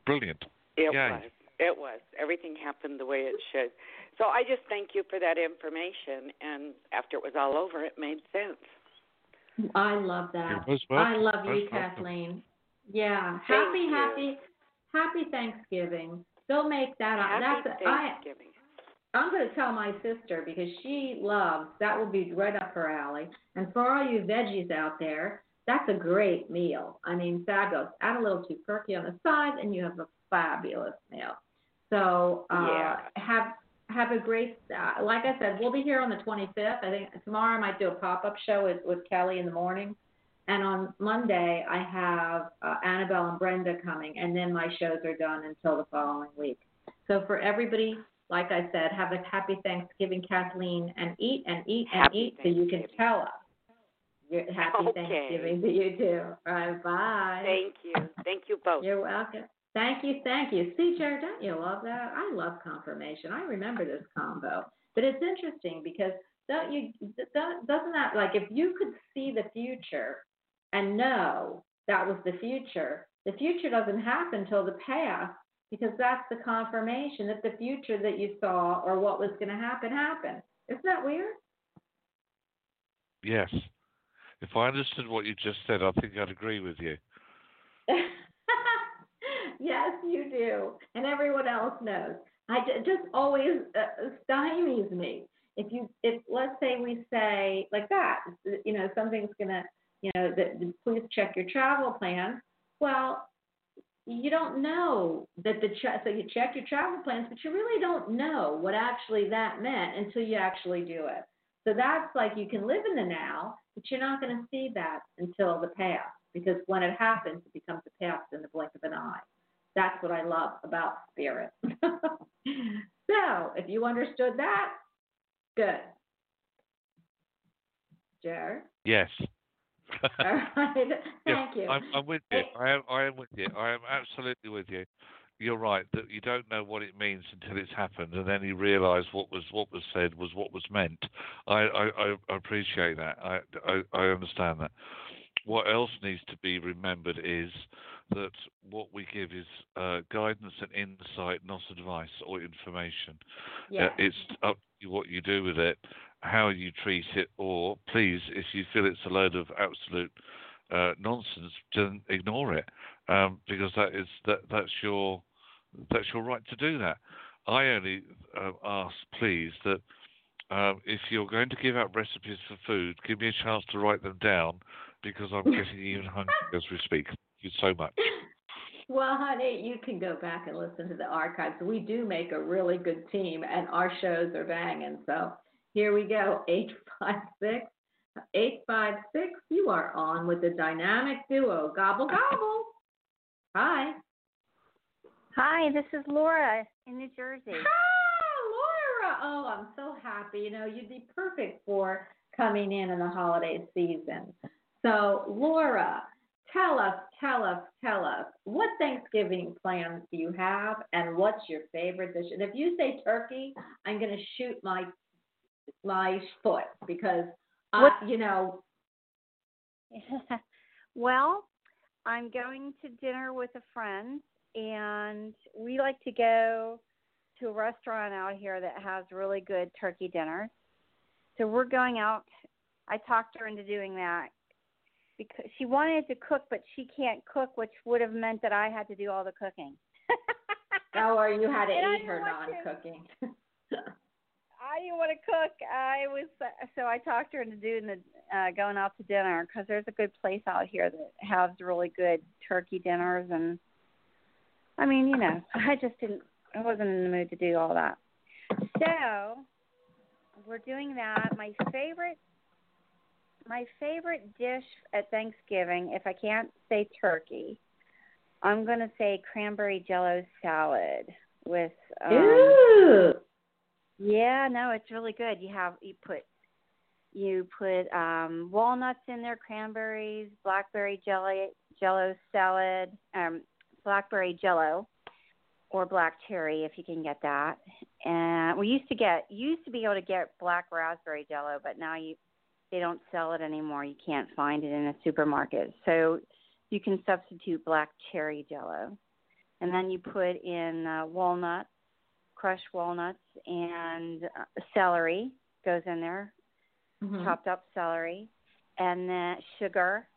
brilliant. It Yay. was. It was. Everything happened the way it should. So I just thank you for that information. And after it was all over, it made sense. I love that. I love you, Most welcome. Kathleen. Yeah. Thank happy, you. happy, happy Thanksgiving. They'll make that. Happy that's I. Thanksgiving. I'm going to tell my sister because she loves that will be right up her alley. And for all you veggies out there, that's a great meal. I mean, fabulous. Add a little turkey on the side, and you have a fabulous meal. So uh, Yeah. have have a great. Uh, like I said, we'll be here on the 25th. I think tomorrow I might do a pop up show with, with Kelly in the morning. And on Monday, I have uh, Annabelle and Brenda coming, and then my shows are done until the following week. So for everybody, like I said, have a happy Thanksgiving, Kathleen, and eat and eat and Happy eat so you can tell us. Happy Okay. Thanksgiving to you too. All right, bye. Thank you. Thank you both. You're welcome. Thank you, thank you. See, Jerry, don't you love that? I love confirmation. I remember this combo, but it's interesting because don't you? Don't, doesn't that like if you could see the future and know that was the future, the future doesn't happen till the past because that's the confirmation that the future that you saw or what was going to happen happened. Isn't that weird? Yes. If I understood what you just said, I think I'd agree with you. (laughs) yes, you do, and everyone else knows. I just always uh, stymies me. If you, if let's say we say like that, you know, something's gonna, you know, that please check your travel plans. Well, you don't know that the so you check your travel plans, but you really don't know what actually that meant until you actually do it. So that's like you can live in the now, but you're not going to see that until the past because when it happens, it becomes the past in the blink of an eye. That's what I love about spirit. (laughs) so if you understood that, good. Jerry? Yes. (laughs) (laughs) All right. Yeah, Thank you. I'm, I'm with you. I am. I am with you. I am absolutely with you. You're right that you don't know what it means until it's happened, and then you realise what was what was said was what was meant. I I, I appreciate that. I, I I understand that. What else needs to be remembered is that what we give is uh, guidance and insight, not advice or information. yeah. Uh, it's up to you what you do with it, how you treat it, or please, if you feel it's a load of absolute uh, nonsense, then ignore it, um, because that is that that's your that's your right to do that. I only uh, ask, please, that um, if you're going to give out recipes for food, give me a chance to write them down, because I'm (laughs) getting even hungry as we speak. Thank you so much. (laughs) Well, honey, you can go back and listen to the archives. We do make a really good team, and our shows are banging. So here we go 856 856. You are on with the dynamic duo. Gobble, gobble. (laughs) Hi. Hi, this is Laura in New Jersey. Hi, Laura. Oh, I'm so happy. You know, you'd be perfect for coming in in the holiday season. So, Laura, tell us, tell us, tell us, what Thanksgiving plans do you have, and what's your favorite dish? And if you say turkey, I'm going to shoot my my foot because, I, What- you know, (laughs) well, I'm going to dinner with a friend, and we like to go to a restaurant out here that has really good turkey dinners. So we're going out. I talked her into doing that because she wanted to cook, but she can't cook, which would have meant that I had to do all the cooking. (laughs) oh, or you had to And eat her non-cooking. (laughs) I didn't want to cook. I was so I talked her into doing the uh, going out to dinner because there's a good place out here that has really good turkey dinners and I mean you know (laughs) I just didn't I wasn't in the mood to do all that. So we're doing that. My favorite my favorite dish at Thanksgiving, if I can't say turkey, I'm gonna say cranberry jello salad with um, Ooh. yeah, no, it's really good. You have you put you put um walnuts in there, cranberries, blackberry jelly, jello salad, um blackberry jello or black cherry if you can get that. And we used to get used to be able to get black raspberry jello, but now you they don't sell it anymore. You can't find it in a supermarket. So you can substitute black cherry jello. And then you put in uh, walnuts crushed walnuts and uh, celery goes in there, Mhm. chopped up celery, and then sugar,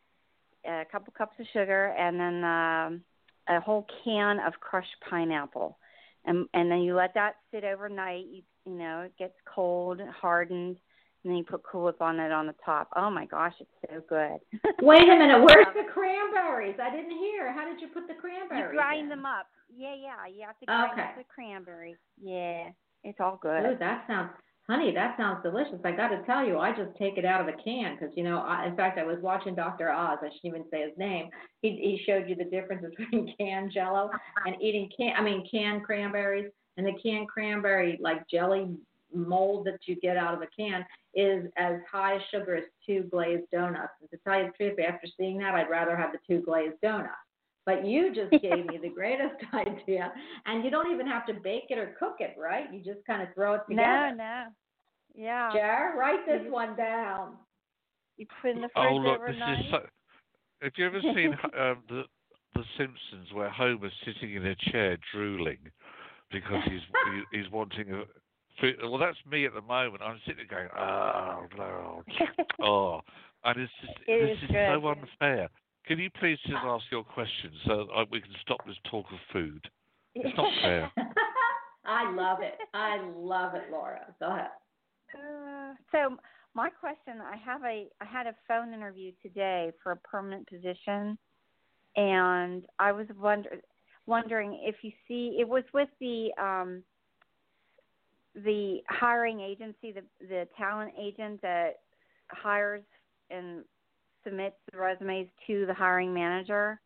a couple cups of sugar, and then um, a whole can of crushed pineapple, and and then you let that sit overnight. You you know it gets cold, hardened, and then you put Cool Whip on it on the top. Oh my gosh, it's so good. (laughs) Wait a minute, where's (laughs) the cranberries? I didn't hear. How did you put the cranberries? You grind in? them up. Yeah, yeah. You have to grind Okay. up the cranberries. Yeah, it's all good. Ooh, that sounds, honey, that sounds delicious. I got to tell you, I just take it out of a can because, you know, I, in fact, I was watching Dr. Oz. I shouldn't even say his name. He he showed you the difference between (laughs) canned Jello and eating can. I mean, canned cranberries and the canned cranberry like jelly mold that you get out of a can is as high sugar as two glazed donuts. And to tell you the truth, after seeing that, I'd rather have the two glazed donuts. But you just (laughs) gave me the greatest (laughs) idea, and you don't even have to bake it or cook it, right? You just kind of throw it together. No, no. Yeah. Jer, write this one down. You put in the fridge Oh look, this overnight. is so. Have you ever seen (laughs) um, the the Simpsons where Homer's sitting in a chair drooling because he's he, he's wanting a. food- Well, that's me at the moment. I'm sitting there going, oh no, (laughs) oh, and it's just It this is is good, so unfair. Can you please just ask your question so we can stop this talk of food? It's not fair. (laughs) I love it. I love it, Laura. Go ahead. Uh, so my question, I have a I had a phone interview today for a permanent position, and I was wonder, wondering if you see it was with the um, the hiring agency, the the talent agent that hires and submits the resumes to the hiring manager.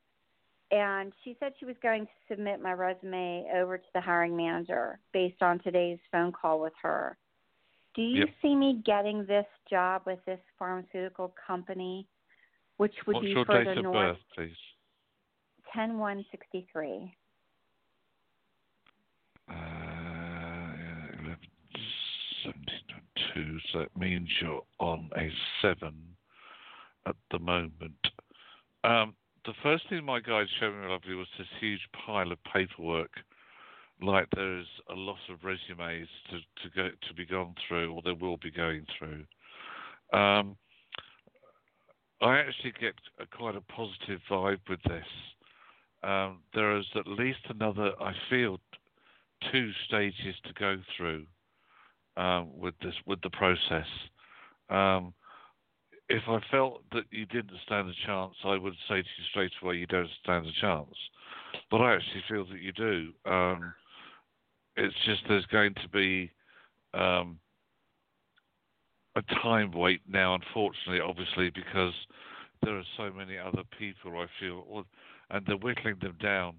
And she said she was going to submit my resume over to the hiring manager based on today's phone call with her. Do you Yep. see me getting this job with this pharmaceutical company, which would What's be your further date of north, birth, please? ten one sixty three? Uh, yeah, 11, 17, so it means you're on a 7 at the moment. Um, the first thing my guide showed me, lovely, was this huge pile of paperwork. Like there's a lot of resumes to, to go to be gone through, or there will be going through. Um, I actually get a, quite a positive vibe with this. Um, there is at least another, I feel, two stages to go through um, with this with the process. Um, if I felt that you didn't stand a chance, I would say to you straight away, you don't stand a chance. But I actually feel that you do. Um, it's just there's going to be um, a time wait now, unfortunately, obviously, because there are so many other people. I feel, and they're whittling them down.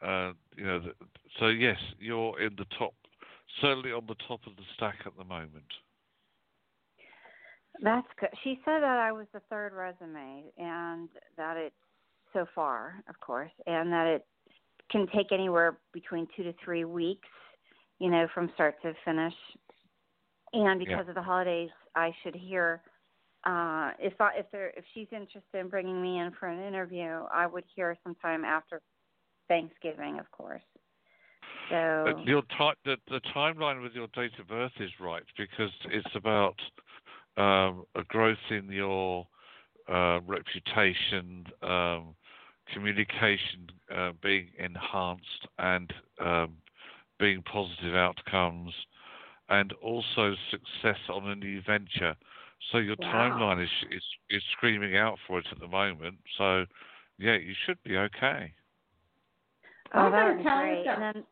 Uh, you know, so yes, you're in the top, certainly on the top of the stack at the moment. That's good. She said that I was the third resume, and that it so far, of course, and that it can take anywhere between two to three weeks, you know, from start to finish. And Yeah. because of the holidays, I should hear uh, if I, if there if she's interested in bringing me in for an interview, I would hear sometime after Thanksgiving, of course. So your ti- the, the timeline with your date of birth is right because it's about um, a growth in your uh, reputation, um, communication uh, being enhanced, and um, being positive outcomes, and also success on a new venture. So your Wow. timeline is, is is screaming out for it at the moment. So yeah, you should be okay. oh, I'm gonna would be you great. something.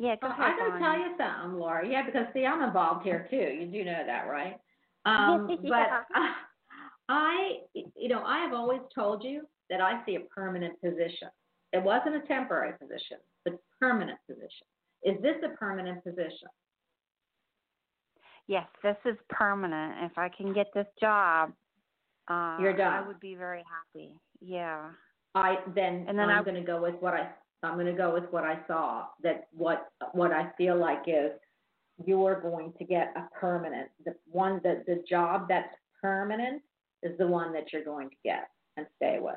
Yeah, go Well, ahead. I'm going to tell you something, Laura. Yeah, because see, I'm involved here too. You do know that, right? Um, (laughs) Yeah. But uh, (laughs) I, you know, I have always told you that I see a permanent position. It wasn't a temporary position, but permanent position. Is this a permanent position? Yes, this is permanent. If I can get this job, uh, You're done. I would be very happy. Yeah. I then, And then I'm I- going to go with what I I'm going to go with what I saw. That what what I feel like is you're going to get a permanent the one that the job that's permanent is the one that you're going to get and stay with.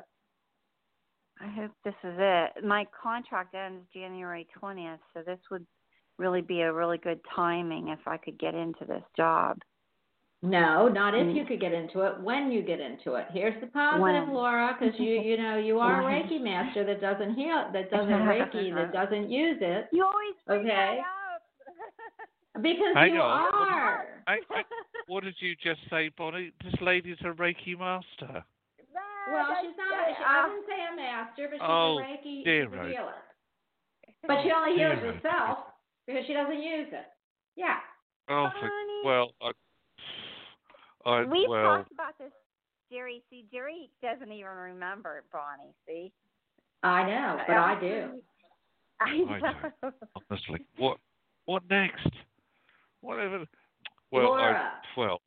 I hope this is it. My contract ends January 20th, so this would really be a really good timing if I could get into this job. No, not if Mm. you could get into it. When you get into it. Here's the positive, When. Laura, because you you know you are a Reiki master that doesn't heal that (laughs) doesn't Reiki that doesn't use it You always bring Okay. that up. (laughs) because Hang you on. are. (laughs) I, I, what did you just say, Bonnie? This lady's a Reiki master. Well, she's not. She, I wouldn't say a master, but she's Oh, a Reiki dear she's a healer. But she only heals herself because she doesn't use it. Yeah. Oh, for, well, I, I We've well, talked about this, Jerry. See, Jerry doesn't even remember it, Bonnie. See, I know, but (laughs) I do. I I know. honestly, what, what next? whatever. Well, Laura. I, well,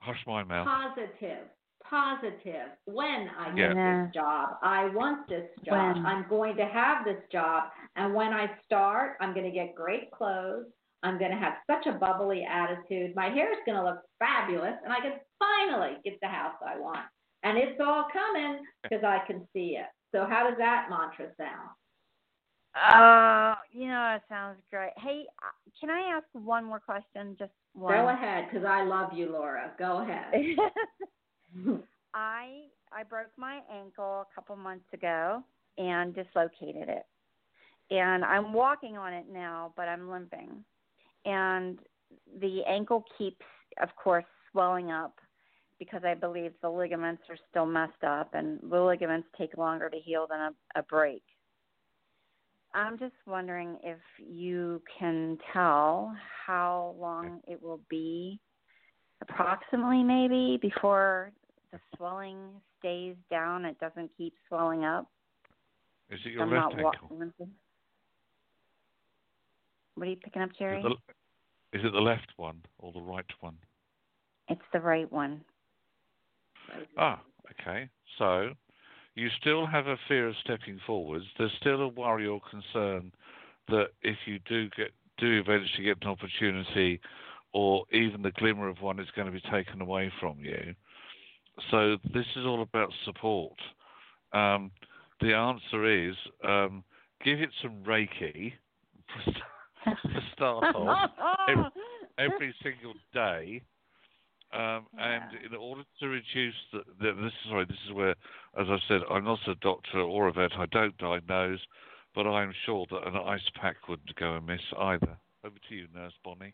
hush my mouth. Positive. Positive. When I get Yeah. this job, I want this job. When. I'm going to have this job. And when I start, I'm going to get great clothes. I'm going to have such a bubbly attitude. My hair is going to look fabulous. And I can finally get the house I want. And it's all coming because I can see it. So, how does that mantra sound? Oh, you know, it sounds great. Hey, uh, can I ask one more question? Just one. Go ahead because I love you, Laura. Go ahead. (laughs) I I broke my ankle a couple months ago and dislocated it. And I'm walking on it now, but I'm limping. And the ankle keeps of course swelling up because I believe the ligaments are still messed up and the ligaments take longer to heal than a, a break. I'm just wondering if you can tell how long it will be approximately maybe before the swelling stays down it doesn't keep swelling up Is it your i'm left wa- ankle? What are you picking up Is jerry it, the, is it the left one or the right one? it's the right one Ah, okay. So you still have a fear of stepping forwards. There's still a worry or concern that if you do get do eventually get an opportunity, or even the glimmer of one is going to be taken away from you. So this is all about support. Um, the answer is um, give it some Reiki (laughs) for (laughs) start (laughs) off every, every single day. Um, and in order to reduce the, the this is sorry, this is where, as I said, I'm not a doctor or a vet. I don't diagnose, but I'm sure that an ice pack wouldn't go amiss either. Over to you, Nurse Bonnie.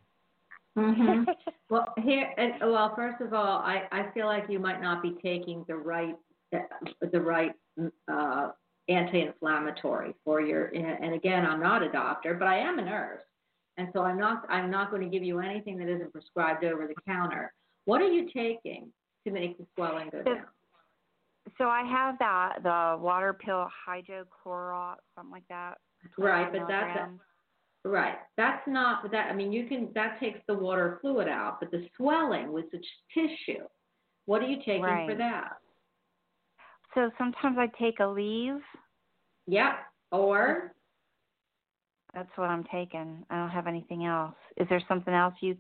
hmm (laughs) Well, here, and, well, first of all, I, I feel like you might not be taking the right the right uh, anti-inflammatory for your. And again, I'm not a doctor, but I am a nurse, and so I'm not I'm not going to give you anything that isn't prescribed over the counter. What are you taking to make the swelling go down? so i have that the water pill hydrochlorot something like that Right, 12 but that's milligrams. Right. That's not that. I mean, you can that takes the water fluid out, but the swelling with the tissue. What are you taking for Right. that? so sometimes i take Aleve Yep. Or That's what I'm taking. I don't have anything else. Is there something else you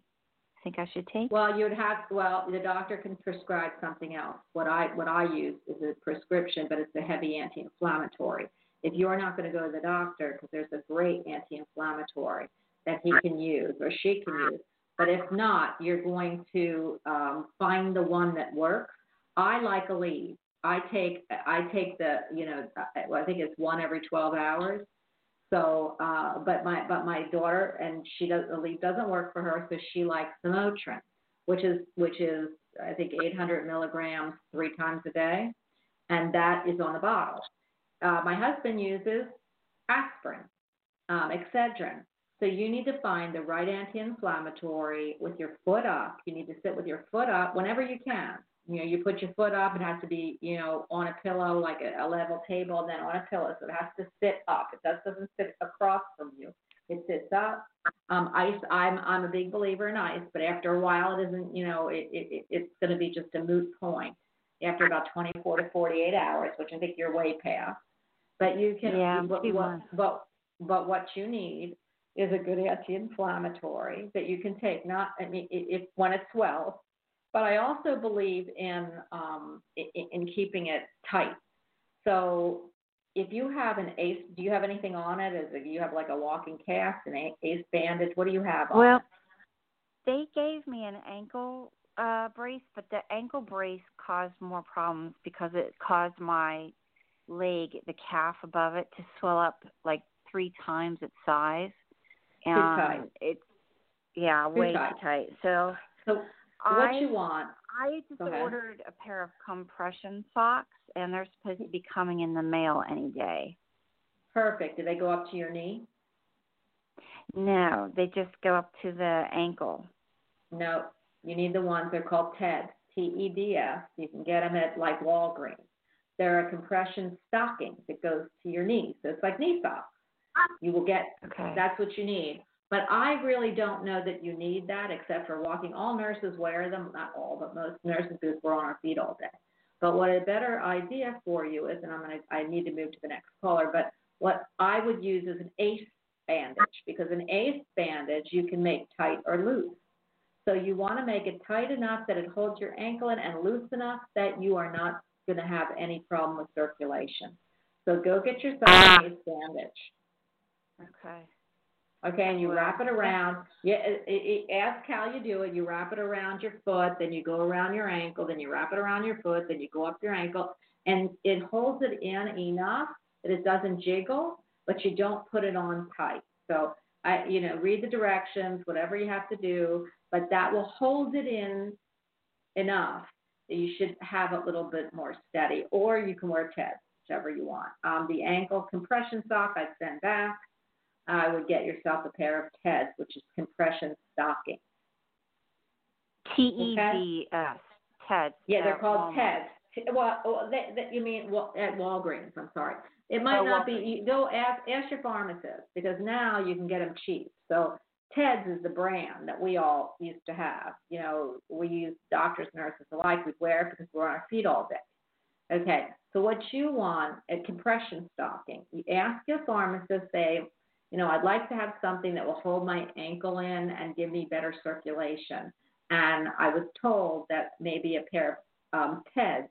think I should take? well, you'd have well, the doctor can prescribe something else. What I what I use is a prescription, but it's a heavy anti-inflammatory. If you're not going to go to the doctor, because there's a great anti-inflammatory that he can use or she can use, but if not, you're going to um, find the one that works. I like Aleve. I take I take the you know I think it's one every 12 hours. So, uh, but my but my daughter and she does the Aleve doesn't work for her, so she likes the Motrin, which is which is I think 800 milligrams three times a day, and that is on the bottle. Uh, my husband uses aspirin, um, Excedrin. So you need to find the right anti-inflammatory with your foot up. You need to sit with your foot up whenever you can. You know, you put your foot up. It has to be, you know, on a pillow, like a, a level table, and then on a pillow. So it has to sit up. It does, doesn't sit across from you. It sits up. Um, ice. I'm I'm a big believer in ice, but after a while, it isn't. You know, it, it it- it's going to be just a moot point after about 24 to 48 hours, which I think you're way past. But you can. Yeah, but, what, but but what you need is a good anti-inflammatory that you can take. Not I mean, it, when it swells, but I also believe in um, in, in keeping it tight. So if you have an ACE, do you have anything on it? Is it you have like a walking cast, an A- ACE bandage? What do you have on? Well, they gave me an ankle uh brace, but the ankle brace caused more problems because it caused my leg, the calf above it, to swell up like three times its size. And tight. it's yeah, Too way tight. too tight. So so what I you want? I just ordered a pair of compression socks, and they're supposed to be coming in the mail any day. Perfect. Do they go up to your knee? No, they just go up to the ankle. No, you need the ones. They're called TEDs, T-E-D-S. You can get them at like Walgreens. They're a compression stocking that goes to your knee, so it's like knee socks. You will get Okay. That's what you need. But I really don't know that you need that except for walking. All nurses wear them, not all, but most mm-hmm. nurses because we're on our feet all day. But what a better idea for you is, and I'm gonna, I need to move to the next caller, but what I would use is an ACE bandage because an ACE bandage you can make tight or loose. So you want to make it tight enough that it holds your ankle in and loose enough that you are not going to have any problem with circulation. So go get yourself an ACE bandage. Okay. Okay, and you wrap it around. Yeah, it, it, ask how you do it. You wrap it around your foot, then you go around your ankle, then you wrap it around your foot, then you go up your ankle, and it holds it in enough that it doesn't jiggle, but you don't put it on tight. So I, you know, read the directions, whatever you have to do, but that will hold it in enough that you should have a little bit more steady, or you can wear Teds, whichever you want. Um, the ankle compression sock I'd send back. I would get yourself a pair of Teds, which is compression stocking. T E D S. TED. Yeah, they're called Walmart. Teds. Well, oh, that, that you mean at Walgreens? I'm sorry. It might Oh, not be. You go ask ask your pharmacist because now you can get them cheap. So Teds is the brand that we all used to have. You know, we use doctors, nurses alike. We wear it because we're on our feet all day. Okay, so what you want a compression stocking. You ask your pharmacist, say, you know, I'd like to have something that will hold my ankle in and give me better circulation. And I was told that maybe a pair of um, TEDs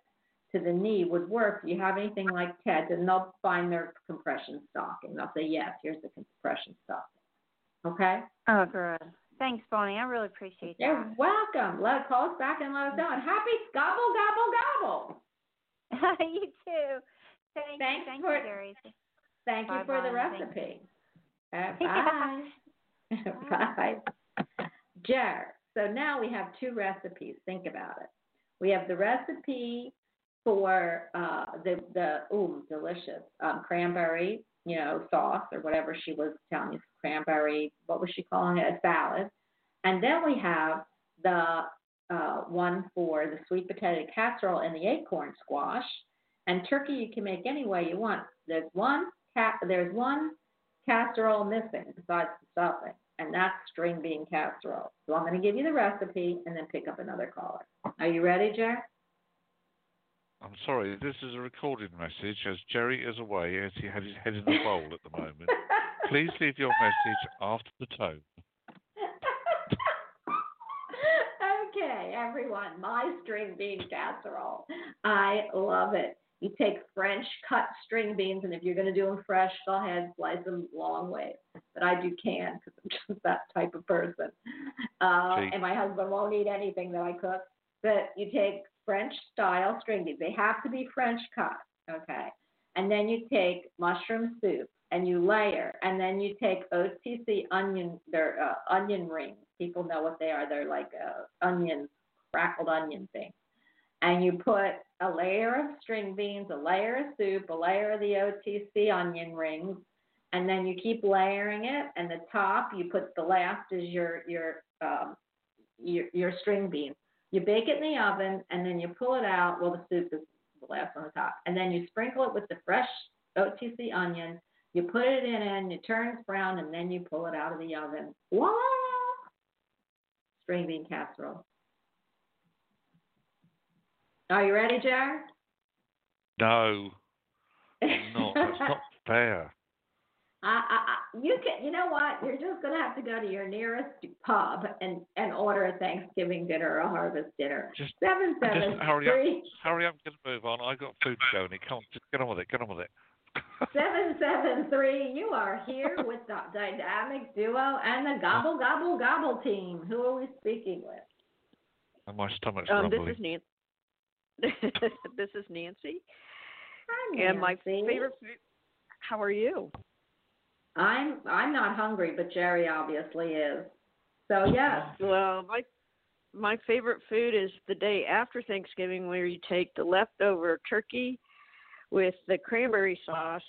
to the knee would work. Do you have anything like TEDs, and they'll find their compression stocking. They'll say, yes, here's the compression stocking. Okay? Oh, good. Thanks, Bonnie. I really appreciate that. You're welcome. Let call us back and let us know. And happy gobble gobble gobble. (laughs) you too. Thank Thanks you. Thank for- you. Thank you for the Bye-bye. Recipe. Uh, (laughs) bye. bye. Jer. So now we have two recipes. Think about it. We have the recipe for uh, the the ooh delicious um, cranberry, you know, sauce or whatever she was telling you, cranberry. What was she calling it? A salad. And then we have the uh, one for the sweet potato casserole and the acorn squash. And turkey you can make any way you want. There's one ca- there's one casserole missing besides the stuffing, and that's string bean casserole. So I'm going to give you the recipe and then pick up another caller. Are you ready, Jer? I'm sorry, this is a recorded message as Jerry is away as he had his head in the bowl at the moment. (laughs) Please leave your message after the tone. (laughs) okay, everyone, my string bean casserole. I love it. You take French cut string beans, and if you're going to do them fresh, go ahead, slice them long ways. But I do can because I'm (laughs) just that type of person. Uh, See. and my husband won't eat anything that I cook. But you take French style string beans. They have to be French cut, okay? And then you take mushroom soup and you layer, and then you take OTC onion, they're uh, onion rings. People know what they are. They're like uh, onions, crackled onion things. And you put a layer of string beans, a layer of soup, a layer of the OTC onion rings, and then you keep layering it. And the top, you put the last is your your um, your, your string beans. You bake it in the oven, and then you pull it out. Well, the soup is the last on the top, and then you sprinkle it with the fresh OTC onion. You put it in, and it turns brown, and then you pull it out of the oven. Voila! String bean casserole. Are you ready, Jared? No, I'm not. (laughs) That's not fair. I, I, I, you can, you know what? You're just gonna have to go to your nearest pub and and order a Thanksgiving dinner or a harvest dinner. Just- seven seven just hurry up. three Hurry up, get a move on. I've got food to go, Nick. Come on, just get on with it. Get on with it. (laughs) seven seven three. You are here with the dynamic duo and the gobble gobble gobble team. Who are we speaking with? and my stomach's Um, this is Nancy. (laughs) this is Nancy, Hi, Nancy. and my favorite food. How are you? I'm I'm not hungry, but Jerry obviously is. So yes. (laughs) Well, my my favorite food is the day after Thanksgiving, where you take the leftover turkey with the cranberry sauce,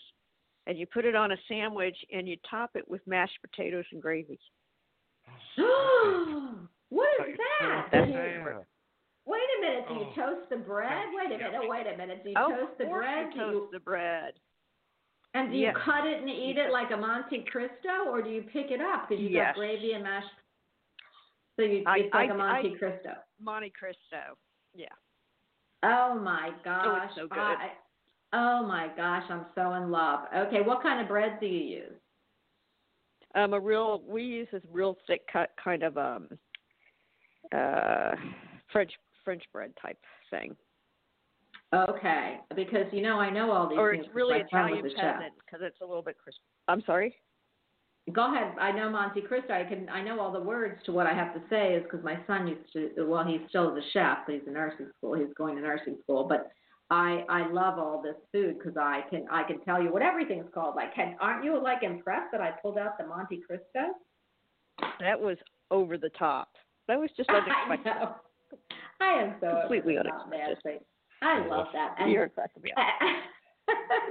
and you put it on a sandwich, and you top it with mashed potatoes and gravy. (gasps) what is That that? is Wait a minute. Do you Oh. toast the bread? Wait a minute. Oh, Wait a minute. Do you oh, toast the of course bread? you Do toast you, the bread. and And do you cut it and eat it like a Monte Cristo, or do you pick it up because you Yes. got gravy and mashed? So you, I- it's like I- a Monte I- Cristo. Monte Cristo. Yeah. Oh my gosh! Oh, so good. I, oh my gosh! I'm so in love. Okay, what kind of bread do you use? Um, a real we use this real thick cut kind of um uh French French bread type thing. Okay, because you know I know all these Or things. it's really Italian was a chef. peasant because it's a little bit crispy. I'm sorry. Go ahead. I know Monte Cristo. I can. I know all the words to what I have to say is because my son used to. Well, he still is a chef, but he's in nursing school. He's going to nursing school. But I I love all this food because I can I can tell you what everything's called. Like, can, aren't you like impressed that I pulled out the Monte Cristo? That was over the top. That was just (laughs) I unexpected. know. (laughs) I am so Completely upset about unexpected. Nancy. I love that. And You're cracking me up.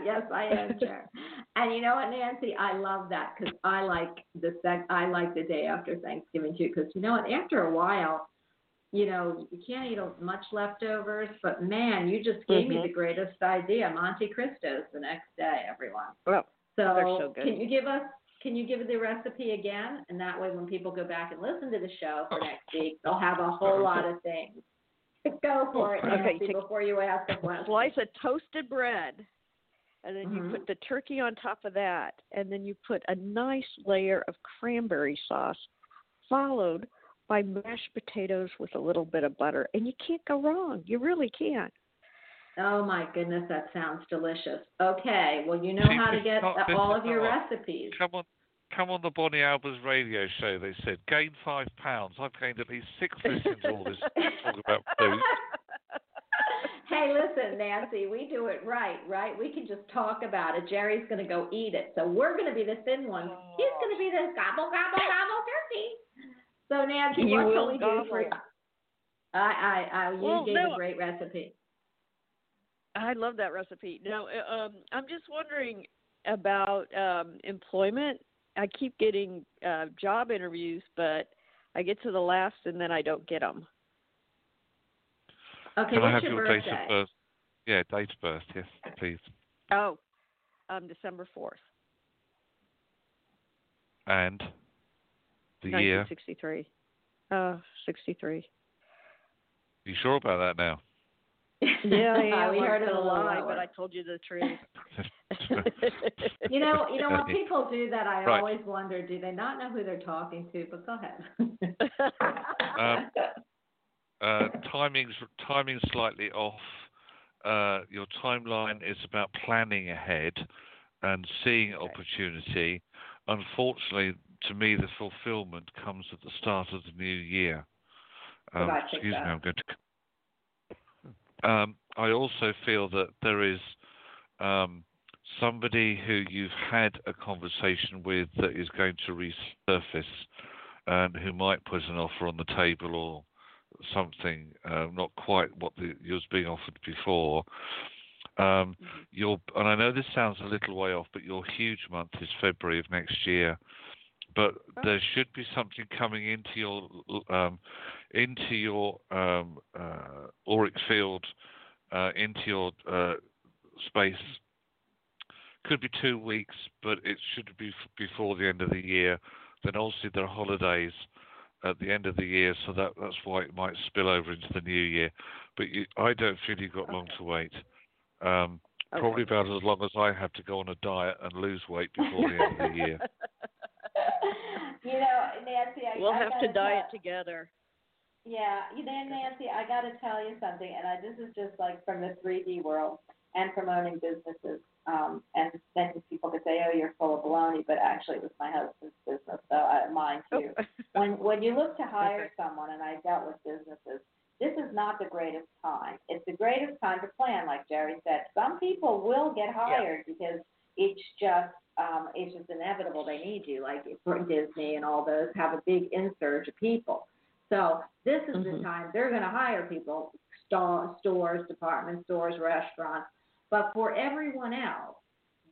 yes, I am, Sharon. And you know what, Nancy? I love that because I like the sec- I like the day after Thanksgiving too. Because you know what? After a while, you know, you can't eat much leftovers. But man, you just gave me Mhm. the greatest idea. Monte Cristos the next day, everyone. Well, So, They're so good. can you give us? Can you give the recipe again? And that way, when people go back and listen to the show for next week, they'll have a whole lot of things. Go for it, Okay, Nancy, take- before you ask a question. slice of toasted bread, and then Mhm. you put the turkey on top of that, and then you put a nice layer of cranberry sauce, followed by mashed potatoes with a little bit of butter, and you can't go wrong. You really can't. Oh my goodness, that sounds delicious. Okay, well you know See, how to get is not- this all of your not- recipes. Come on, come on the Bonnie Albers radio show. They said gain five pounds. I've gained at least six listening to all this talk about food. (laughs) hey, listen, Nancy, we do it right, right? We can just talk about it. Jerry's going to go eat it. So we're going to be the thin ones. He's going to be the gobble, gobble, gobble turkey. So, Nancy, You what will can we do for gobble. you? I, I, I, you Well, gave no. a great recipe. I love that recipe. Now, uh, um, I'm just wondering about um, employment. I keep getting uh, job interviews, but I get to the last and then I don't get them. Okay, Can I what's have your your birthday? date of birth? Yeah, date of birth. Yes, please. Oh, um, December 4th, And the year. 1963. Uh, 63. You sure about that now? Yeah, (laughs) yeah we heard it a gonna lie, but I told you the truth. (laughs) (laughs) You know, you know when people do that, I Right. always wonder, do they not know who they're talking to? But go ahead. Um, Uh, timing's timing's slightly off. Uh, your timeline is about planning ahead and seeing opportunity. Unfortunately, to me, the fulfillment comes at the start of the new year. Um, I pick excuse me. I'm going to. Um, I also feel that there is um, somebody who you've had a conversation with that is going to resurface and who might put an offer on the table or something, uh, not quite what the, was being offered before. Um, your and I know this sounds a little way off, but your huge month is February of next year. But there should be something coming into your um, into your um, uh, auric field, uh, into your uh, space. Could be two weeks, but it should be f- before the end of the year. Then obviously there are holidays at the end of the year, so that that's why it might spill over into the new year. But you, I don't feel you've got long to wait. Um, Okay. Probably about as long as I have to go on a diet and lose weight before the end of the year. (laughs) you know, Nancy, I, we'll I have to gotta diet tell- together. Yeah, you know, Nancy, I got to tell you something, and I, this is just like from the 3D world and from owning businesses. Um, and then people could say, "Oh, you're full of baloney," but actually, it was my husband's business, so I mine too. when when you look to (laughs) hire someone, and I dealt with businesses, this is not the greatest time. It's the greatest time to plan, like Jerry said. Some people will get hired because it's just um, it's just inevitable. They need you, like Disney and all those have a big insurge of people. So this is the Mhm. time they're going to hire people, store, stores, department stores, restaurants. But for everyone else,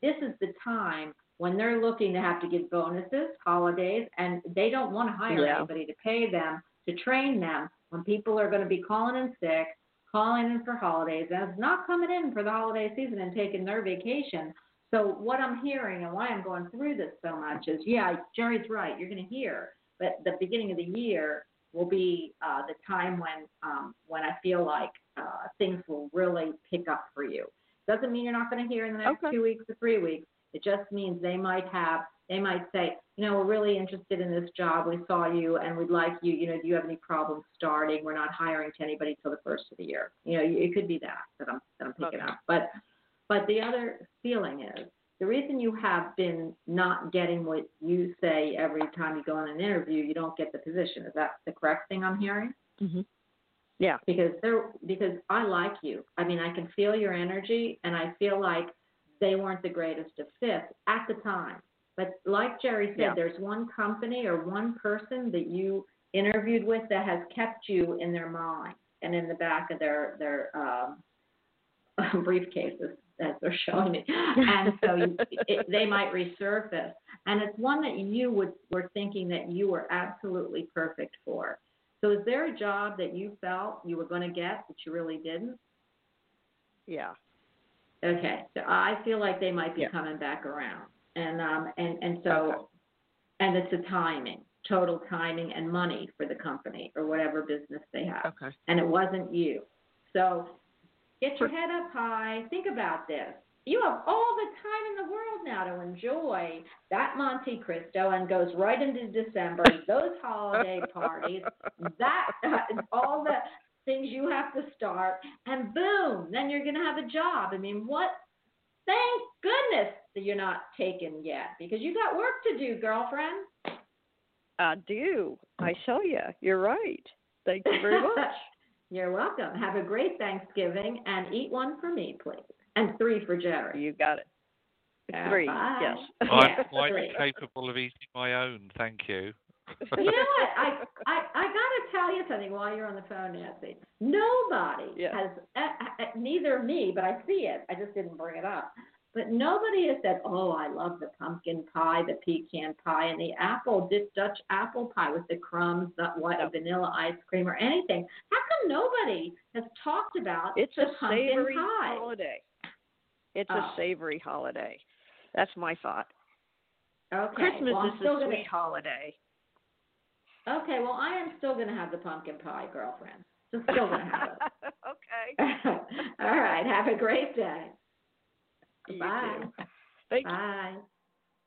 this is the time when they're looking to have to give bonuses, holidays, and they don't want to hire Yeah. anybody to pay them to train them when people are going to be calling in sick, calling in for holidays, and it's not coming in for the holiday season and taking their vacation. So what I'm hearing and why I'm going through this so much is, yeah, Jerry's right. You're going to hear, but the beginning of the year will be uh, the time when um, when I feel like uh, things will really pick up for you. Doesn't mean you're not going to hear in the next Okay. two weeks or three weeks. It just means they might have, they might say, you know, we're really interested in this job. We saw you and we'd like you. You know, do you have any problems starting? We're not hiring to anybody till the first of the year. You know, it could be that that I'm that I'm picking Okay. up. But but the other feeling is the reason you have been not getting what you say every time you go on an interview, you don't get the position. Is that the correct thing I'm hearing? hmm Yeah. because they're because I like you. I mean, I can feel your energy, and I feel like they weren't the greatest of fits at the time. But like Jerry said, Yeah. there's one company or one person that you interviewed with that has kept you in their mind and in the back of their their um, (laughs) briefcases as they're showing me, (laughs) and so you, it, they might resurface. And it's one that you would were thinking that you were absolutely perfect for. So is there a job that you felt you were going to get that you really didn't? Yeah. Okay, so I feel like they might be Yeah. coming back around, and um and and so, Okay. and it's a timing, total timing and money for the company or whatever business they have, Okay. and it wasn't you. So get your head up high. Think about this. You have all the time in the world now to enjoy that Monte Cristo and goes right into December. (laughs) Those holiday parties, that all the things you have to start, and boom, then you're gonna have a job. I mean, what? Thank goodness that you're not taken yet because you got work to do, girlfriend. I do. I show you. You're right. Thank you very (laughs) much. You're welcome. Have a great Thanksgiving and eat one for me, please, and three for Jerry. you got it. Yeah, Three. bye. Yes. (laughs) I'm Yeah, quite three. capable of eating my own, thank you. you know what? I, I I gotta tell you something while you're on the phone, Nancy. Nobody Yeah. has, uh, uh, neither me, but I see it. I just didn't bring it up. But nobody has said, "Oh, I love the pumpkin pie, the pecan pie, and the apple Dutch Dutch apple pie with the crumbs, the white vanilla ice cream, or anything." How come nobody has talked about It's a pumpkin savory pie? holiday. It's Oh. a savory holiday. That's my thought. Okay, Christmas well, is a gonna, sweet holiday. Okay, well, I am still gonna have the pumpkin pie, girlfriend. Just still gonna have it. (laughs) okay. (laughs) All right. Have a great day. You Bye. too. (laughs) Thank you. Bye.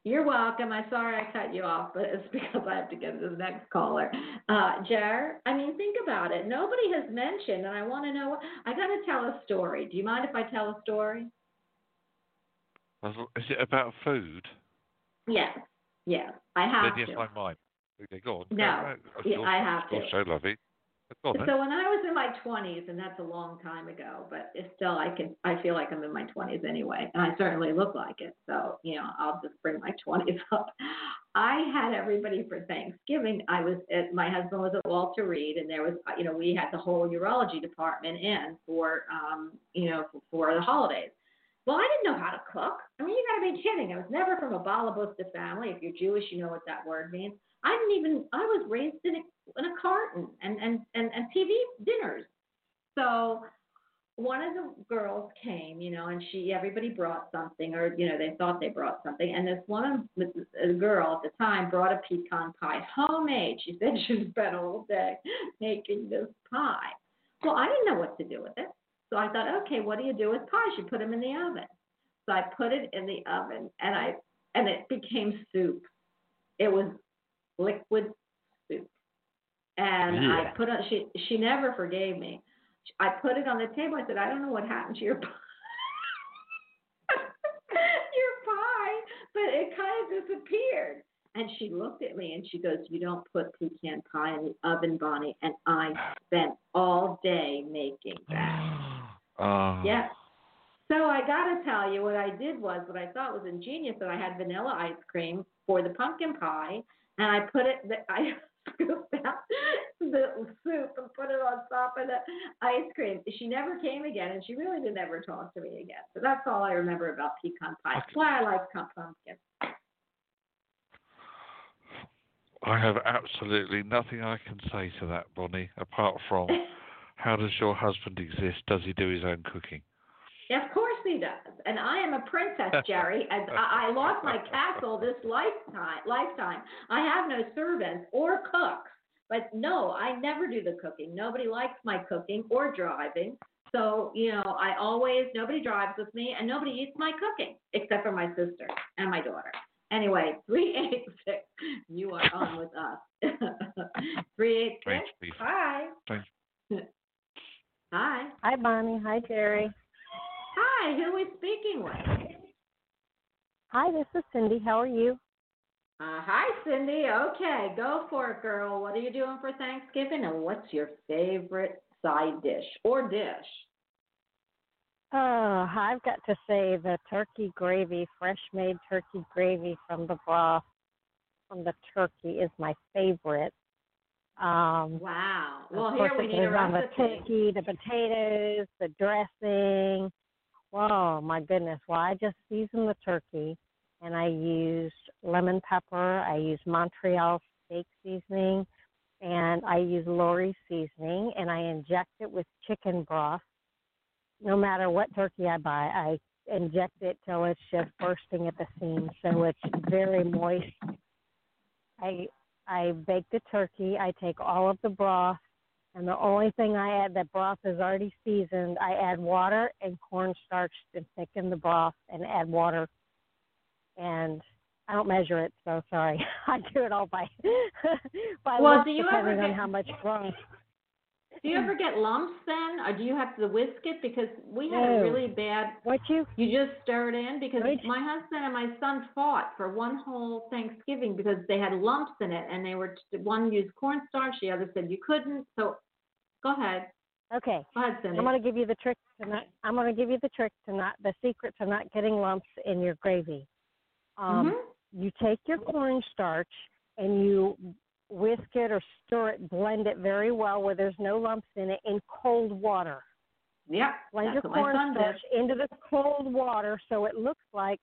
You're welcome. I'm sorry I cut you off, but it's (laughs) because I have to get to the next caller. Uh, Jar, I mean, think about it. Nobody has mentioned, and I want to know. I got to tell a story. Do you mind if I tell a story? Is it about food? Yes. Yes. I have then yes, to. I might. Okay, go on. No. Go, right. Of Yeah, I have of course, to. so lovely. Then. So when I was in my 20s, and that's a long time ago, but still I can I feel like I'm in my 20s anyway, and I certainly look like it. So you know I'll just bring my (laughs) 20s up. I had everybody for Thanksgiving. I was at my husband was at Walter Reed, and there was you know we had the whole urology department in for um you know for, for the holidays. Well, I didn't know how to cook. I mean, you got to be kidding. I was never from a Balabusta family. If you're Jewish, you know what that word means. I didn't even. I was raised in a in a carton and and and, and TV dinners. So one of the girls came, you know, and she everybody brought something, or you know, they thought they brought something, and this one a girl at the time brought a pecan pie, homemade. She said (laughs) she spent a whole day making this pie. Well, I didn't know what to do with it, so I thought, okay, what do you do with pies? You put them in the oven. So I put it in the oven, and I and it became soup. It was liquid. And I put on she she never forgave me. I put it on the table. I said, I don't know what happened to your pie. (laughs) your pie, but it kind of disappeared. And she looked at me and she goes, You don't put pecan pie in the oven, Bonnie. And I spent all day making (gasps) that. Ah. Yes. So I got to tell you, what I did was what I thought was ingenious. That I had vanilla ice cream for the pumpkin pie, and I put it. I scooped out the soup and put it on top of the ice cream. She never came again, and she really didn't ever talk to me again. So that's all I remember about pecan pie. That's why I like pump- pumpkin. I have absolutely nothing I can say to that, Bonnie, apart from (laughs) how does your husband exist? Does he do his own cooking? Yeah, of course he does. And I am a princess, (laughs) Jerry. As I, I lost my castle this lifetime. Lifetime. I have no servants or cooks. But no, I never do the cooking. Nobody likes my cooking or driving. So, you know, I always, nobody drives with me and nobody eats my cooking except for my sister and my daughter. Anyway, (laughs) 386, you are on with us. (laughs) 386, Thanks, Steve. hi. Thanks. Hi. Hi, Bonnie. Hi, Jerry. Hi, who are we speaking with? Hi, this is Cindy. How are you? Uh, hi, Cindy. Okay, go for it, girl. What are you doing for Thanksgiving, and what's your favorite side dish or dish? Oh, I've got to say the turkey gravy, fresh made turkey gravy from the broth from the turkey is my favorite. Um, Wow. Well, here we need a on the turkey, the potatoes, the dressing. Whoa, my goodness. Well, I just seasoned the turkey and I used lemon pepper. I used Montreal steak seasoning and I use Lawry seasoning and I inject it with chicken broth. No matter what turkey I buy, I inject it till it's just bursting at the seams, so it's very moist. I I bake the turkey. I take all of the broth, and the only thing I add that broth is already seasoned. I add water and cornstarch to thicken the broth, and add water. And I don't measure it, so sorry. (laughs) I do it all by (laughs) by Well, do you ever depending on how much broth. Do you ever get lumps then, or do you have to whisk it? Because we had a really bad. What you? You just stir it in because my husband and my son fought for one whole Thanksgiving because they had lumps in it, and they were one used cornstarch, the other said you couldn't. So, go ahead. Okay. Go ahead, Cindy. I'm going to give you the trick to not. I'm going to give you the trick to not. The secret to not getting lumps in your gravy. Um, Mhm. You take your cornstarch and you whisk it or stir it, blend it very well where there's no lumps in it in cold water. Yep. Blend your what my son did. cornstarch into the cold water so it looks like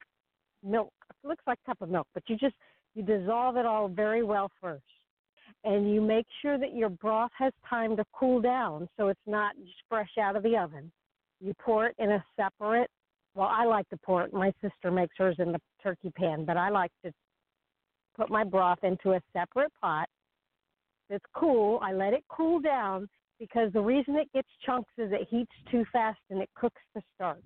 milk. It looks like a cup of milk, but you just you dissolve it all very well first. And you make sure that your broth has time to cool down so it's not just fresh out of the oven. You pour it in a separate well, I like to pour it. My sister makes hers in the turkey pan, but I like to put my broth into a separate pot that's cool. I let it cool down because the reason it gets chunks is it heats too fast and it cooks the starch.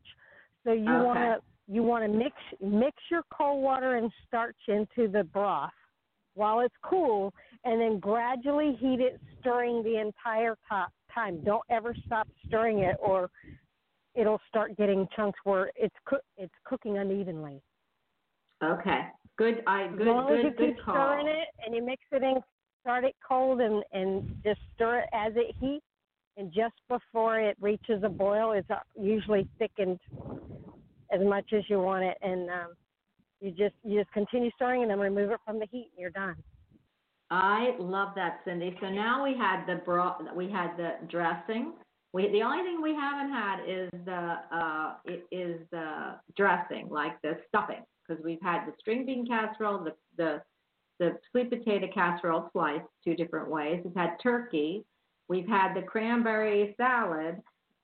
So you Okay. want to you want to mix mix your cold water and starch into the broth while it's cool, and then gradually heat it, stirring the entire top time. Don't ever stop stirring it, or it'll start getting chunks where it's cook it's cooking unevenly. Okay. Good. I As good. long as you Good. Good keep call. stirring it and you mix it in, start it cold and and just stir it as it heats. And just before it reaches a boil, it's uh, usually thickened as much as you want it, and um, you just you just continue stirring and then remove it from the heat, and you're done. I love that, Cindy. So now we had the broth, we had the dressing. We the only thing we haven't had is the uh is the dressing, like the stuffing, because we've had the string bean casserole, the the the sweet potato casserole sliced two different ways. We've had turkey, we've had the cranberry salad,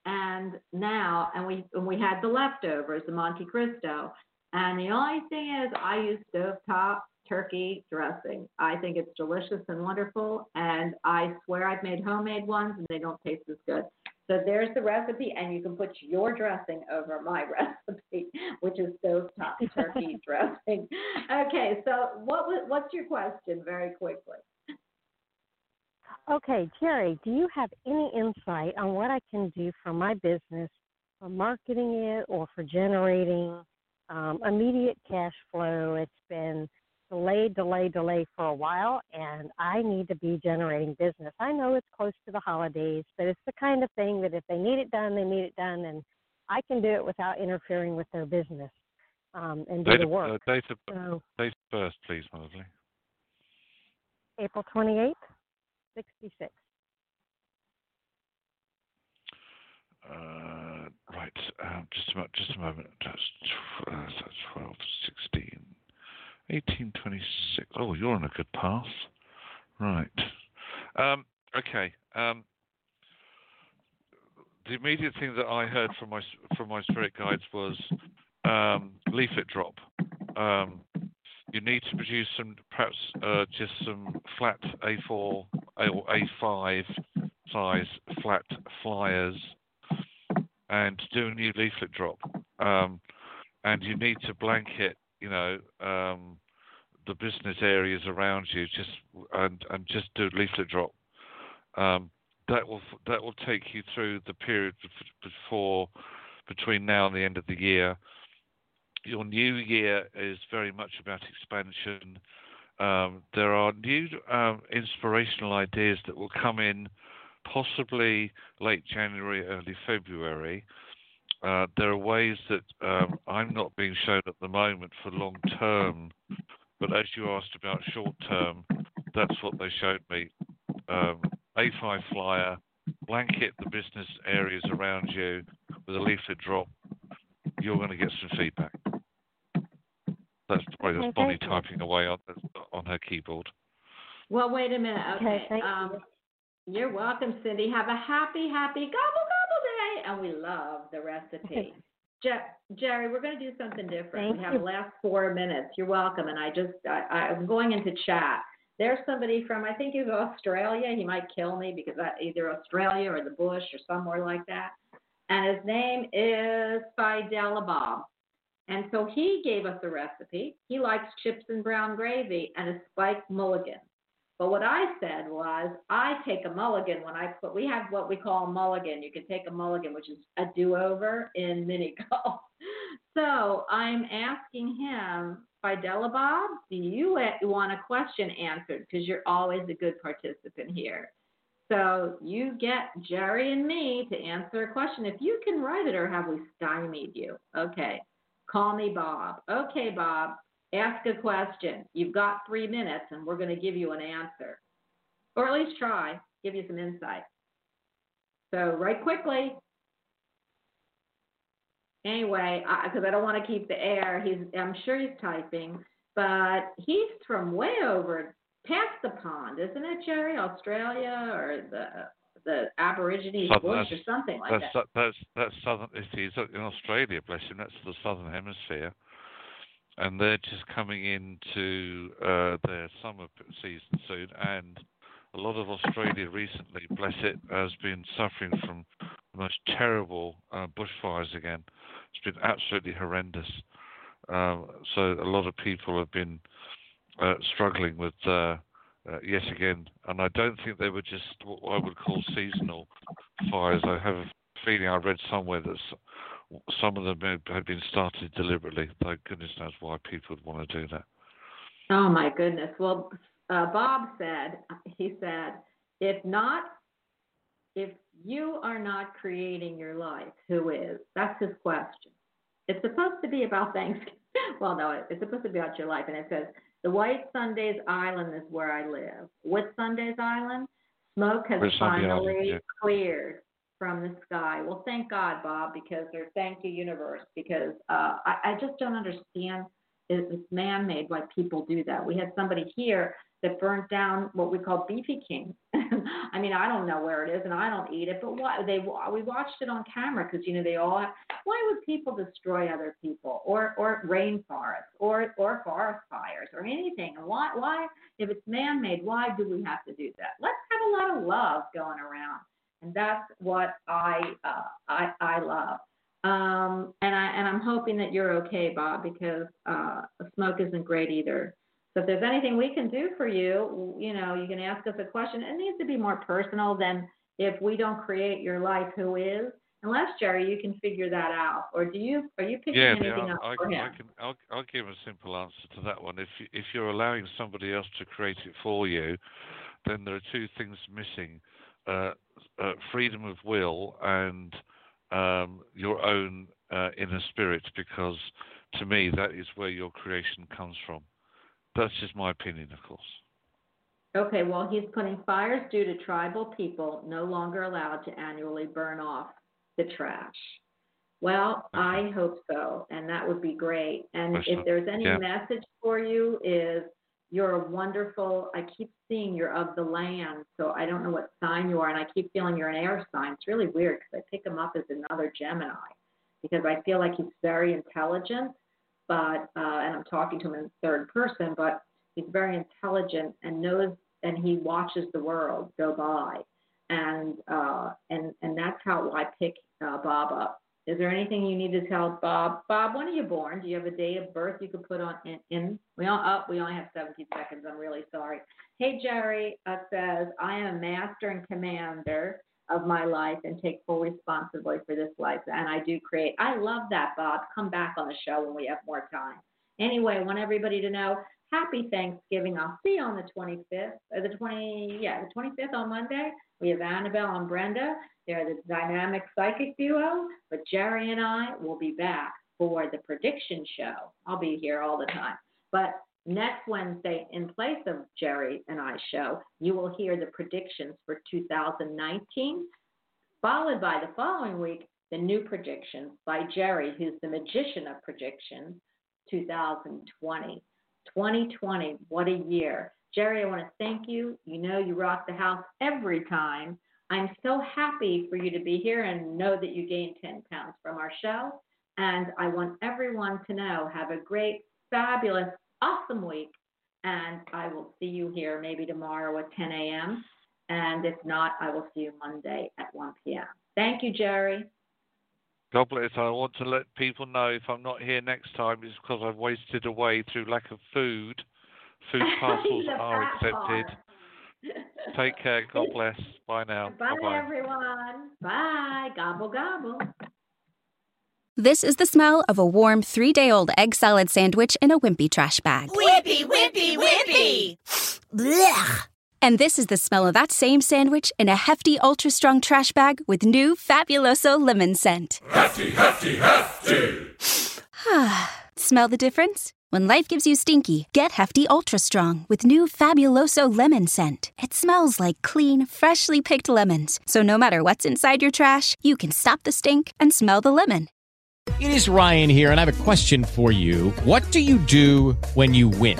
and now and we and we had the leftovers, the Monte Cristo. And the only thing is, I use stovetop turkey dressing. I think it's delicious and wonderful, and I swear I've made homemade ones and they don't taste as good. So there's the recipe, and you can put your dressing over my (laughs) recipe, which is stovetop turkey (laughs) dressing. Okay, so what was, what's your question, very quickly? Okay, Jerry, do you have any insight on what I can do for my business for marketing it or for generating um, immediate cash flow? It's been delayed, delayed, delayed for a while, and I need to be generating business. I know it's close to the holidays, but it's the kind of thing that if they need it done, they need it done, and I can do it without interfering with their business um, and do Date the of, work. uh, date of, So, date of birth, please, my lovely. April 28th, 66. Uh, right, um, just a, just a moment. That's, uh, that's 12, 16, 18, 26. Oh, you're on a good path. Right. Um, okay. Um, the immediate thing that I heard from my from my spirit guides was um, leaflet drop. Um, you need to produce some, perhaps uh, just some flat A4 or A5 size flat flyers, and do a new leaflet drop. Um, and you need to blanket, you know, um, the business areas around you, just and and just do leaflet drop. Um, that will that will take you through the period before between now and the end of the year. Your new year is very much about expansion. Um, there are new um, inspirational ideas that will come in possibly late January, early February. Uh, there are ways that um, I'm not being shown at the moment for long term, but as you asked about short term, that's what they showed me. Um, A5 flyer, blanket the business areas around you with a leaflet drop. You're going to get some feedback. That's probably that's Okay, Bonnie you. typing away on on her keyboard. Well, wait a minute. Okay, Okay. thank um, You're welcome, Cindy. Have a happy, happy gobble gobble day, and we love the recipe. (laughs) Je- Jerry, we're going to do something different. Thank we have you. the last four minutes. You're welcome. And I just, I, I'm going into chat. There's somebody from, I think he's Australia. He might kill me because I, either Australia or the bush or somewhere like that. And his name is Fidel Bob. And so he gave us a recipe. He likes chips and brown gravy and a spiked mulligan. But what I said was, I take a mulligan when I put, we have what we call a mulligan. You can take a mulligan, which is a do over in mini (laughs) golf. So I'm asking him, Fidela Bob, do you want a question answered? Because you're always a good participant here. So you get Jerry and me to answer a question. If you can write it, or have we stymied you? Okay. Call me Bob. Okay, Bob. Ask a question. You've got three minutes, and we're going to give you an answer, or at least try, give you some insight. So, write quickly. Anyway, because I, don't want to keep the air. He's, I'm sure he's typing, but he's from way over past the pond, isn't it, Jerry? Australia or the the Aborigines bush or something like That's that. that's that's southern. He's in Australia, bless him. That's the southern hemisphere, and they're just coming into uh, their summer season soon. And a lot of Australia recently, bless it, has been suffering from the most terrible uh, bushfires again. It's been absolutely horrendous. Um, so a lot of people have been uh, struggling with. Uh, uh, yet again, and I don't think they were just what I would call seasonal fires. I have a feeling I read somewhere that some of them had- been started deliberately. Thank goodness knows why people would want to do that. Oh my goodness. Well, uh, Bob said, he said, if not, if you are not creating your life, who is? That's his question. It's supposed to be about Thanksgiving. (laughs) Well, no, it's supposed to be about your life. And it says, the Whitsundays Island is where I live. What Sundays Island? Smoke has finally Island, yeah. cleared from the sky. Well, thank God, Bob, because or thank you, universe, because uh, I, I just don't understand. it- It's man-made why people do that. We had somebody here that burnt down what we call beefy king. (laughs) I mean, I don't know where it is, and I don't eat it. But why they we watched it on camera because you know they all. Why would people destroy other people or or rainforests or or forest fires or anything? And why why if it's man-made, why do we have to do that? Let's have a lot of love going around, and that's what I uh, I I love. Um, and I and I'm hoping that you're okay, Bob, because uh, smoke isn't great either. So if there's anything we can do for you, you know, you can ask us a question. It needs to be more personal than if we don't create your life, who is? Unless Jerry, you can figure that out, or do you? Are you picking Yeah, anything yeah, up I, for I him? can. I'll, I'll give a simple answer to that one. If you, if you're allowing somebody else to create it for you, then there are two things missing: uh, uh, freedom of will and um, your own uh, inner spirit. Because to me, that is where your creation comes from. That's just my opinion, of course. Okay, well, he's putting fires due to tribal people no longer allowed to annually burn off the trash. Well, I hope so, and that would be great. And Yes, if there's any yeah. message for you, is You're a wonderful. I keep seeing you're of the land, so I don't know what sign you are, and I keep feeling you're an air sign. It's really weird because I pick him up as another Gemini because I feel like he's very intelligent, but uh, and I'm talking to him in third person, but he's very intelligent and knows and he watches the world go by, and uh, and and that's how I pick uh, Bob up. Is there anything you need to tell Bob? Bob, when are you born? Do you have a date of birth you could put on in? in we all up. we only have 17 seconds. I'm really sorry. Hey Jerry uh, says I am a master and commander of my life and take full responsibility for this life. And I do create. I love that, Bob. Come back on the show when we have more time. Anyway, I want everybody to know happy Thanksgiving. I'll see you on the 25th, or the 20, yeah, the 25th on Monday. We have Annabelle and Brenda. They're the dynamic psychic duo, but Jerry and I will be back for the prediction show. I'll be here all the time. But next Wednesday, in place of Jerry and I show, you will hear the predictions for 2019, followed by the following week, the new predictions by Jerry, who's the magician of predictions, 2020. 2020, what a year. Jerry, I want to thank you. You know, you rock the house every time. I'm so happy for you to be here and know that you gained 10 pounds from our show. And I want everyone to know have a great, fabulous, awesome week. And I will see you here maybe tomorrow at 10 a.m. And if not, I will see you Monday at 1 p.m. Thank you, Jerry. God bless. I want to let people know if I'm not here next time, it's because I've wasted away through lack of food. Food (laughs) parcels are accepted. Take care. God bless. Bye now. Bye, Bye-bye. everyone. Bye. Gobble, gobble. This is the smell of a warm three day old egg salad sandwich in a wimpy trash bag. Whippy, whippy, whippy! Blech. And this is the smell of that same sandwich in a hefty, ultra strong trash bag with new Fabuloso lemon scent. Hefty, hefty, hefty! (sighs) smell the difference? When life gives you stinky, get Hefty Ultra Strong with new Fabuloso lemon scent. It smells like clean, freshly picked lemons. So no matter what's inside your trash, you can stop the stink and smell the lemon. It is Ryan here, and I have a question for you. What do you do when you win?